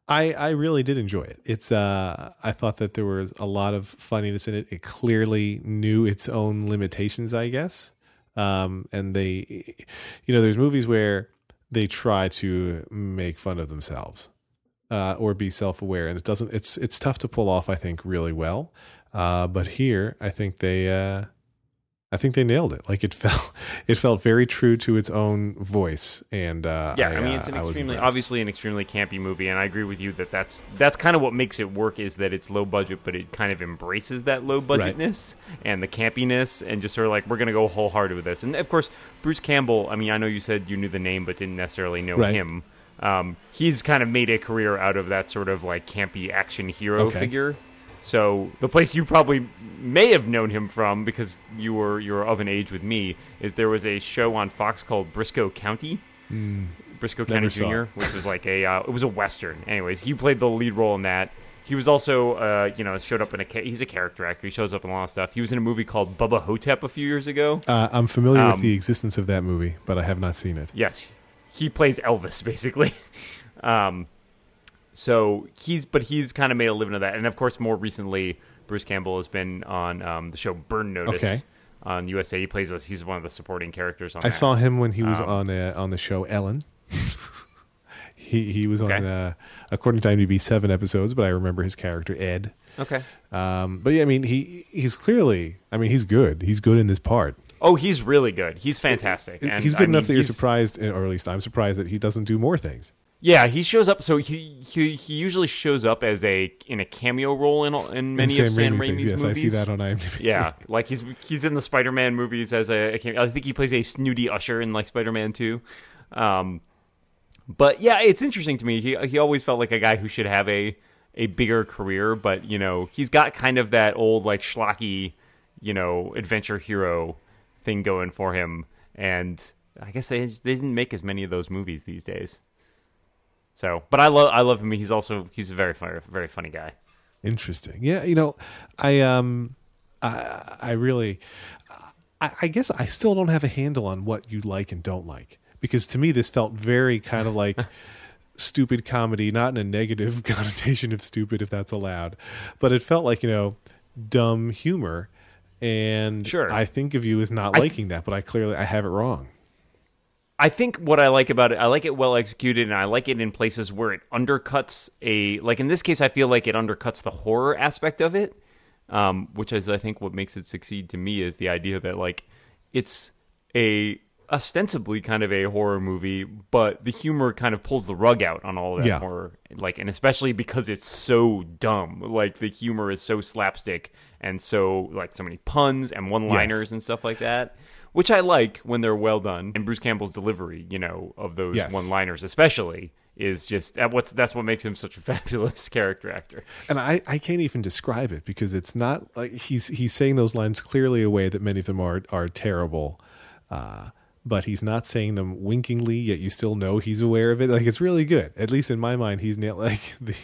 I I really did enjoy it. It's uh, I thought that there was a lot of funniness in it. It clearly knew its own limitations, I guess. Um, and they, you know, there's movies where they try to make fun of themselves, uh, or be self-aware, and it doesn't. It's it's tough to pull off. I think really well. Uh, but here, I think they, uh, I think they nailed it. Like it felt, it felt very true to its own voice. And uh, Yeah, I, mean it's uh, an I extremely obviously an extremely campy movie, and I agree with you that that's that's kind of what makes it work is that it's low budget, but it kind of embraces that low budgetness and the campiness, and just sort of like we're gonna go wholehearted with this. And of course, Bruce Campbell. I mean, I know you said you knew the name, but didn't necessarily know Right. him. Um, he's kind of made a career out of that sort of like campy action hero Okay. figure. So the place you probably may have known him from because you were you were of an age with me is there was a show on Fox called Brisco County. Brisco County Jr., which was like a uh, it was a western. Anyways, he played the lead role in that. He was also uh, you know showed up in a he's a character actor. He shows up in a lot of stuff. He was in a movie called Bubba Ho-Tep a few years ago. Uh, I'm familiar Um, with the existence of that movie, but I have not seen it. Yes, he plays Elvis basically. um, so he's but he's kind of made a living of that, and of course more recently Bruce Campbell has been on um, the show Burn Notice Okay. on USA. He plays us. He's one of the supporting characters on. I that. saw him when he was Um, on uh, on the show Ellen. he he was on Okay. uh, according to IMDb seven episodes, but I remember his character Ed. Okay. Um, but yeah, I mean he he's clearly I mean he's good. He's good in this part. Oh, he's really good. He's fantastic. And, he's good I enough mean, that you're he's- surprised, or at least I'm surprised that he doesn't do more things. Yeah, he shows up. So he he, he usually shows up as a in a cameo role in in many In of Sam Raimi Raimi's things, yes, movies. I see that on IMDb. yeah, like he's he's in the Spider-Man movies as a, a cameo. I think he plays a snooty usher in like Spider-Man 2. Um, but yeah, it's interesting to me. He he always felt like a guy who should have a a bigger career, but you know he's got kind of that old like schlocky, you know, adventure hero thing going for him, and I guess they they didn't make as many of those movies these days. So, but I love I love him. He's also he's a very funny very funny guy. Interesting. Yeah, you know, I um, I I really, I, I guess I still don't have a handle on what you like and don't like because to me this felt very kind of like stupid comedy, not in a negative connotation of stupid, if that's allowed, but it felt like you know dumb humor, and Sure. I think of you as not I th- liking that, but I clearly I have it wrong. I think what I like about it, I like it well executed, and I like it in places where it undercuts a like in this case, I feel like it undercuts the horror aspect of it, um, which is I think what makes it succeed to me is the idea that like it's a ostensibly kind of a horror movie, but the humor kind of pulls the rug out on all of that Yeah. horror, like and especially because it's so dumb, like the humor is so slapstick and so like so many puns and one-liners Yes. and stuff like that which I like when they're well done. And Bruce Campbell's delivery, you know, of those Yes. one-liners, especially, is just what's that's what makes him such a fabulous character actor. and I, I can't even describe it because it's not like he's he's saying those lines clearly a way that many of them are are terrible uh, but he's not saying them winkingly, yet you still know he's aware of it. Like it's really good. At least in my mind, he's nailed like the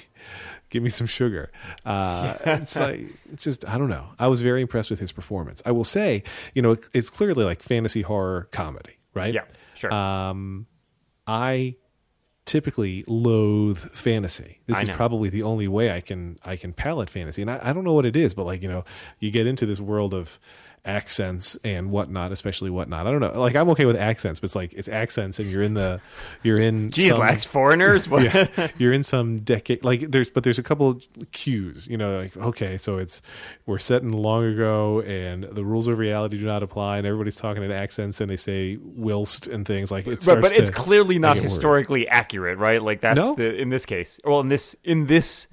give me some sugar. Uh, it's like just I don't know. I was very impressed with his performance. I will say, you know, it's clearly like fantasy horror comedy, right? Yeah, sure. Um, I typically loathe fantasy. This is probably the only way I can I can palate fantasy, and I, I don't know what it is, but like you know, you get into this world of accents and whatnot, especially whatnot. I don't know. Like I'm okay with accents, but it's like it's accents, and you're in the you're in Geez, some- foreigners. What? yeah, you're in some decade like there's but there's a couple cues you know like okay so it's we're set in long ago and the rules of reality do not apply and everybody's talking in accents and they say whilst and things like it But, but it's clearly not make it work. historically accurate, right? Like that's No? the in this case. Well, in this in this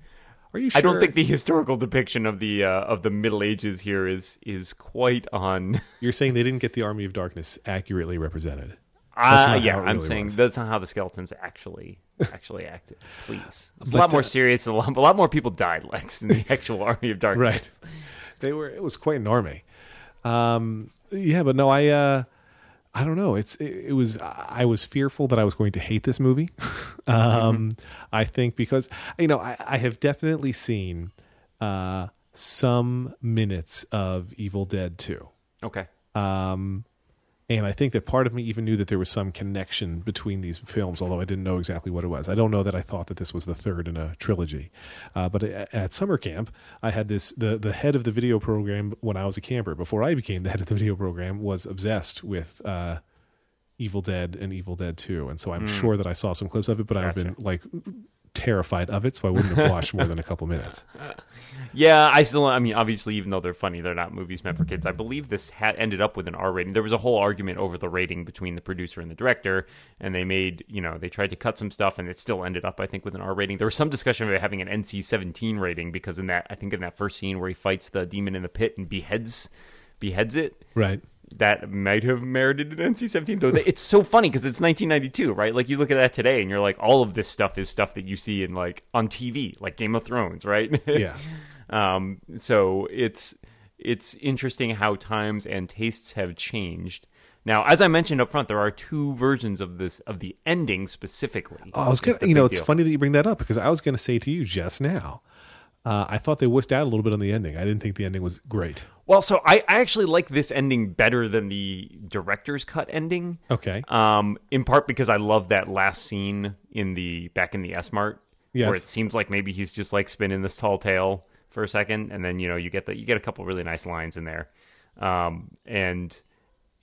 are you sure I don't think the historical depiction of the uh, of the Middle Ages here is is quite on. you're saying they didn't get the army of darkness accurately represented Uh, yeah, I'm really saying was. that's not how the skeletons actually actually acted. Please, it's a lot more uh, serious. and A lot, a lot more people died, Lex, in the actual Army of Darkness. right they were it was quite an army um yeah but no i uh i don't know. It's it, it was i was fearful that i was going to hate this movie. Um i think because you know i, I have definitely seen uh some minutes of evil dead 2 Okay. um and I think that part of me even knew that there was some connection between these films, although I didn't know exactly what it was. I don't know that I thought that this was the third in a trilogy. Uh, but at, at summer camp, I had this the the head of the video program when I was a camper. Before I became the head of the video program, was obsessed with uh, Evil Dead and Evil Dead Two, and so I'm sure that I saw some clips of it, but I've been like terrified of it, so I wouldn't have watched more than a couple minutes. Yeah, I still. I mean, obviously, even though they're funny, they're not movies meant for kids. I believe this had ended up with an R rating. There was a whole argument over the rating between the producer and the director, and they made, you know, they tried to cut some stuff, and it still ended up, I think, with an R rating. There was some discussion of it having an NC-17 rating because in that, I think, in that first scene where he fights the demon in the pit and beheads, beheads it, Right. That might have merited an NC-17. Though it's so funny because it's 1992, right? Like you look at that today, and you're like, all of this stuff is stuff that you see in like on TV, like Game of Thrones, right? Yeah. Um, so it's it's interesting how times and tastes have changed. Now, as I mentioned up front, there are two versions of this of the ending specifically. Oh, I was gonna, you know, big it's deal. funny that you bring that up because I was going to say to you just now. Uh, I thought they wussed out a little bit on the ending. I didn't think the ending was great. Well, so I, I actually like this ending better than the director's cut ending. Okay. Um, in part because I love that last scene in the back in the S Mart, Yes. where it seems like maybe he's just like spinning this tall tale for a second, and then you know you get the you get a couple really nice lines in there. Um, and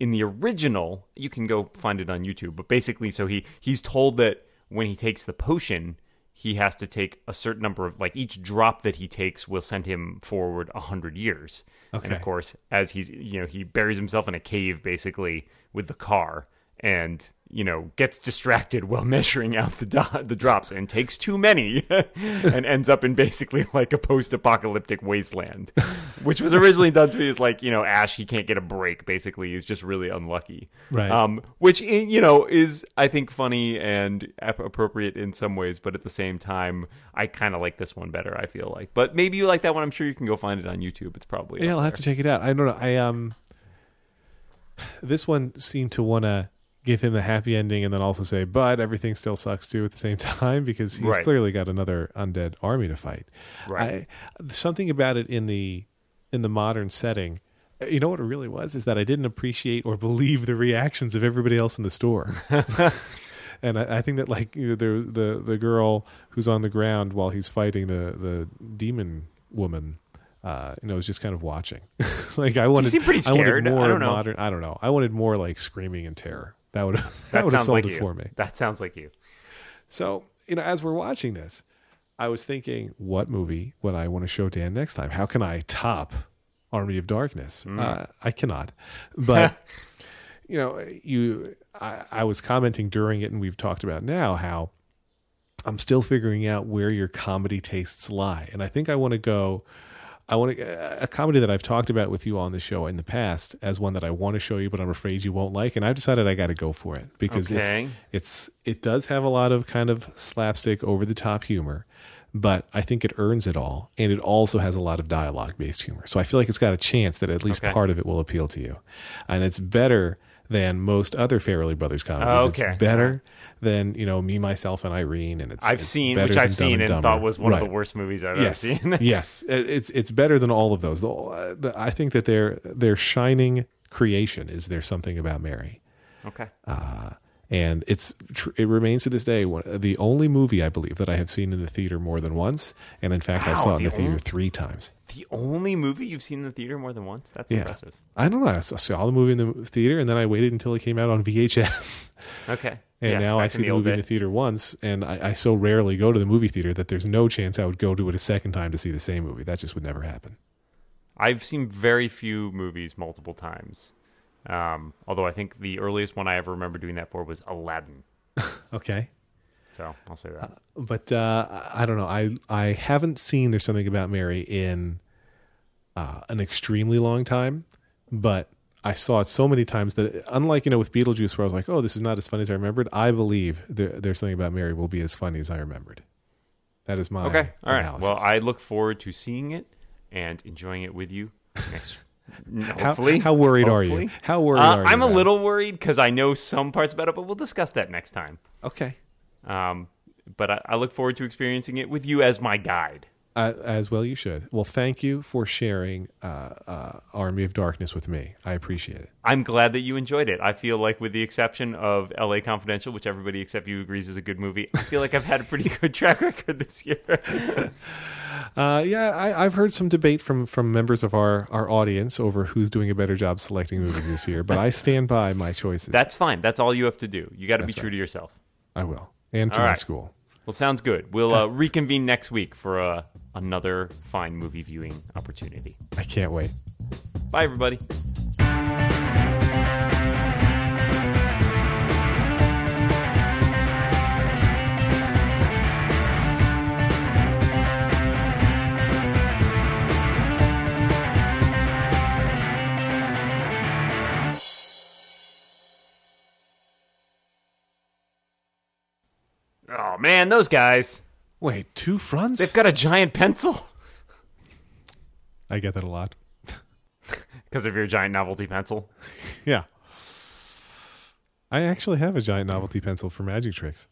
in the original, you can go find it on YouTube. But basically, so he he's told that when he takes the potion, he has to take a certain number of like each drop that he takes will send him forward a hundred years. And of course, as he's you know he buries himself in a cave basically with the car and you know gets distracted while measuring out the do- the drops and takes too many and ends up in basically like a post-apocalyptic wasteland which was originally done to be as like you know ash he can't get a break basically he's just really unlucky Right. um which you know is i think funny and ap- appropriate in some ways but at the same time i kind of like this one better i feel like but maybe you like that one i'm sure you can go find it on youtube it's probably Yeah, I'll have to check it out. I don't know. I um, this one seemed to want to give him a happy ending and then also say, but everything still sucks too at the same time because he's Right. clearly got another undead army to fight. Right. I, something about it in the in the modern setting. You know what it really was is that I didn't appreciate or believe the reactions of everybody else in the store. and I, I think that like you know, the the the girl who's on the ground while he's fighting the the demon woman, uh, you know, is just kind of watching. like I wanted, seem pretty I wanted scared. I more don't know. modern. I don't know. I wanted more like screaming in terror. That would that, that would have sounds sold like it you for me. that sounds like you So, you know, as we're watching this, I was thinking, what movie would I want to show Dan next time? How can I top Army of Darkness? Uh, I cannot. But, you know, you, I, I was commenting during it, and we've talked about now how I'm still figuring out where your comedy tastes lie. And I think I want to go. I want to, a comedy that I've talked about with you on the show in the past as one that I want to show you, but I'm afraid you won't like. And I've decided I got to go for it because Okay. it's it's it does have a lot of kind of slapstick, over the top humor, but I think it earns it all, and it also has a lot of dialogue based humor. So I feel like it's got a chance that at least Okay. part of it will appeal to you, and it's better than most other Farrelly Brothers comedies. Okay. It's better than you know Me, Myself, and Irene, and it's I've it's seen, which I've seen and Dumber. thought was one of the worst movies I've Yes, ever seen. yes, it's it's better than all of those. The, uh, the, I think that their their shining creation is there's something about Mary, okay. uh, and it's tr- it remains to this day one, the only movie I believe that I have seen in the theater more than once, and in fact I saw it in the the theater only- three times. The only movie you've seen in the theater more than once? That's Yeah. impressive. I don't know. I saw- the movie in the theater, and then I waited until it came out on VHS. Okay. And Yeah, now I see the movie in the theater once, and I, I so rarely go to the movie theater that there's no chance I would go to it a second time to see the same movie. That just would never happen. I've seen very few movies multiple times. Um, although I think the earliest one I ever remember doing that for was Aladdin. Okay. So I'll say that. But uh, I don't know. I I haven't seen There's Something About Mary in uh, an extremely long time, but I saw it so many times that, unlike you know with Beetlejuice, where I was like, "Oh, this is not as funny as I remembered," I believe there, There's Something About Mary will be as funny as I remembered. That is my Okay. All right. analysis. Well, I look forward to seeing it and enjoying it with you next. How, hopefully. how worried are you? How worried Uh, are you? I'm a little worried because I know some parts about it, but we'll discuss that next time. okay. Um, but I, I look forward to experiencing it with you as my guide. As well, you should. Well, thank you for sharing uh, uh, Army of Darkness with me. I appreciate it. I'm glad that you enjoyed it. I feel like, with the exception of L.A. Confidential, which everybody except you agrees is a good movie, I feel like I've had a pretty good track record this year. Uh, yeah, I, I've heard some debate from from members of our our audience over who's doing a better job selecting movies this year, but I stand by my choices. That's fine. That's all you have to do. You got to be true right. to yourself. I will, and to All my right. school. Well, sounds good. We'll uh, reconvene next week for uh, another fine movie viewing opportunity. I can't wait. Bye, everybody. Oh man, those guys. Wait, two fronts? They've got a giant pencil. I get that a lot. Because of your giant novelty pencil. Yeah. I actually have a giant novelty pencil for magic tricks.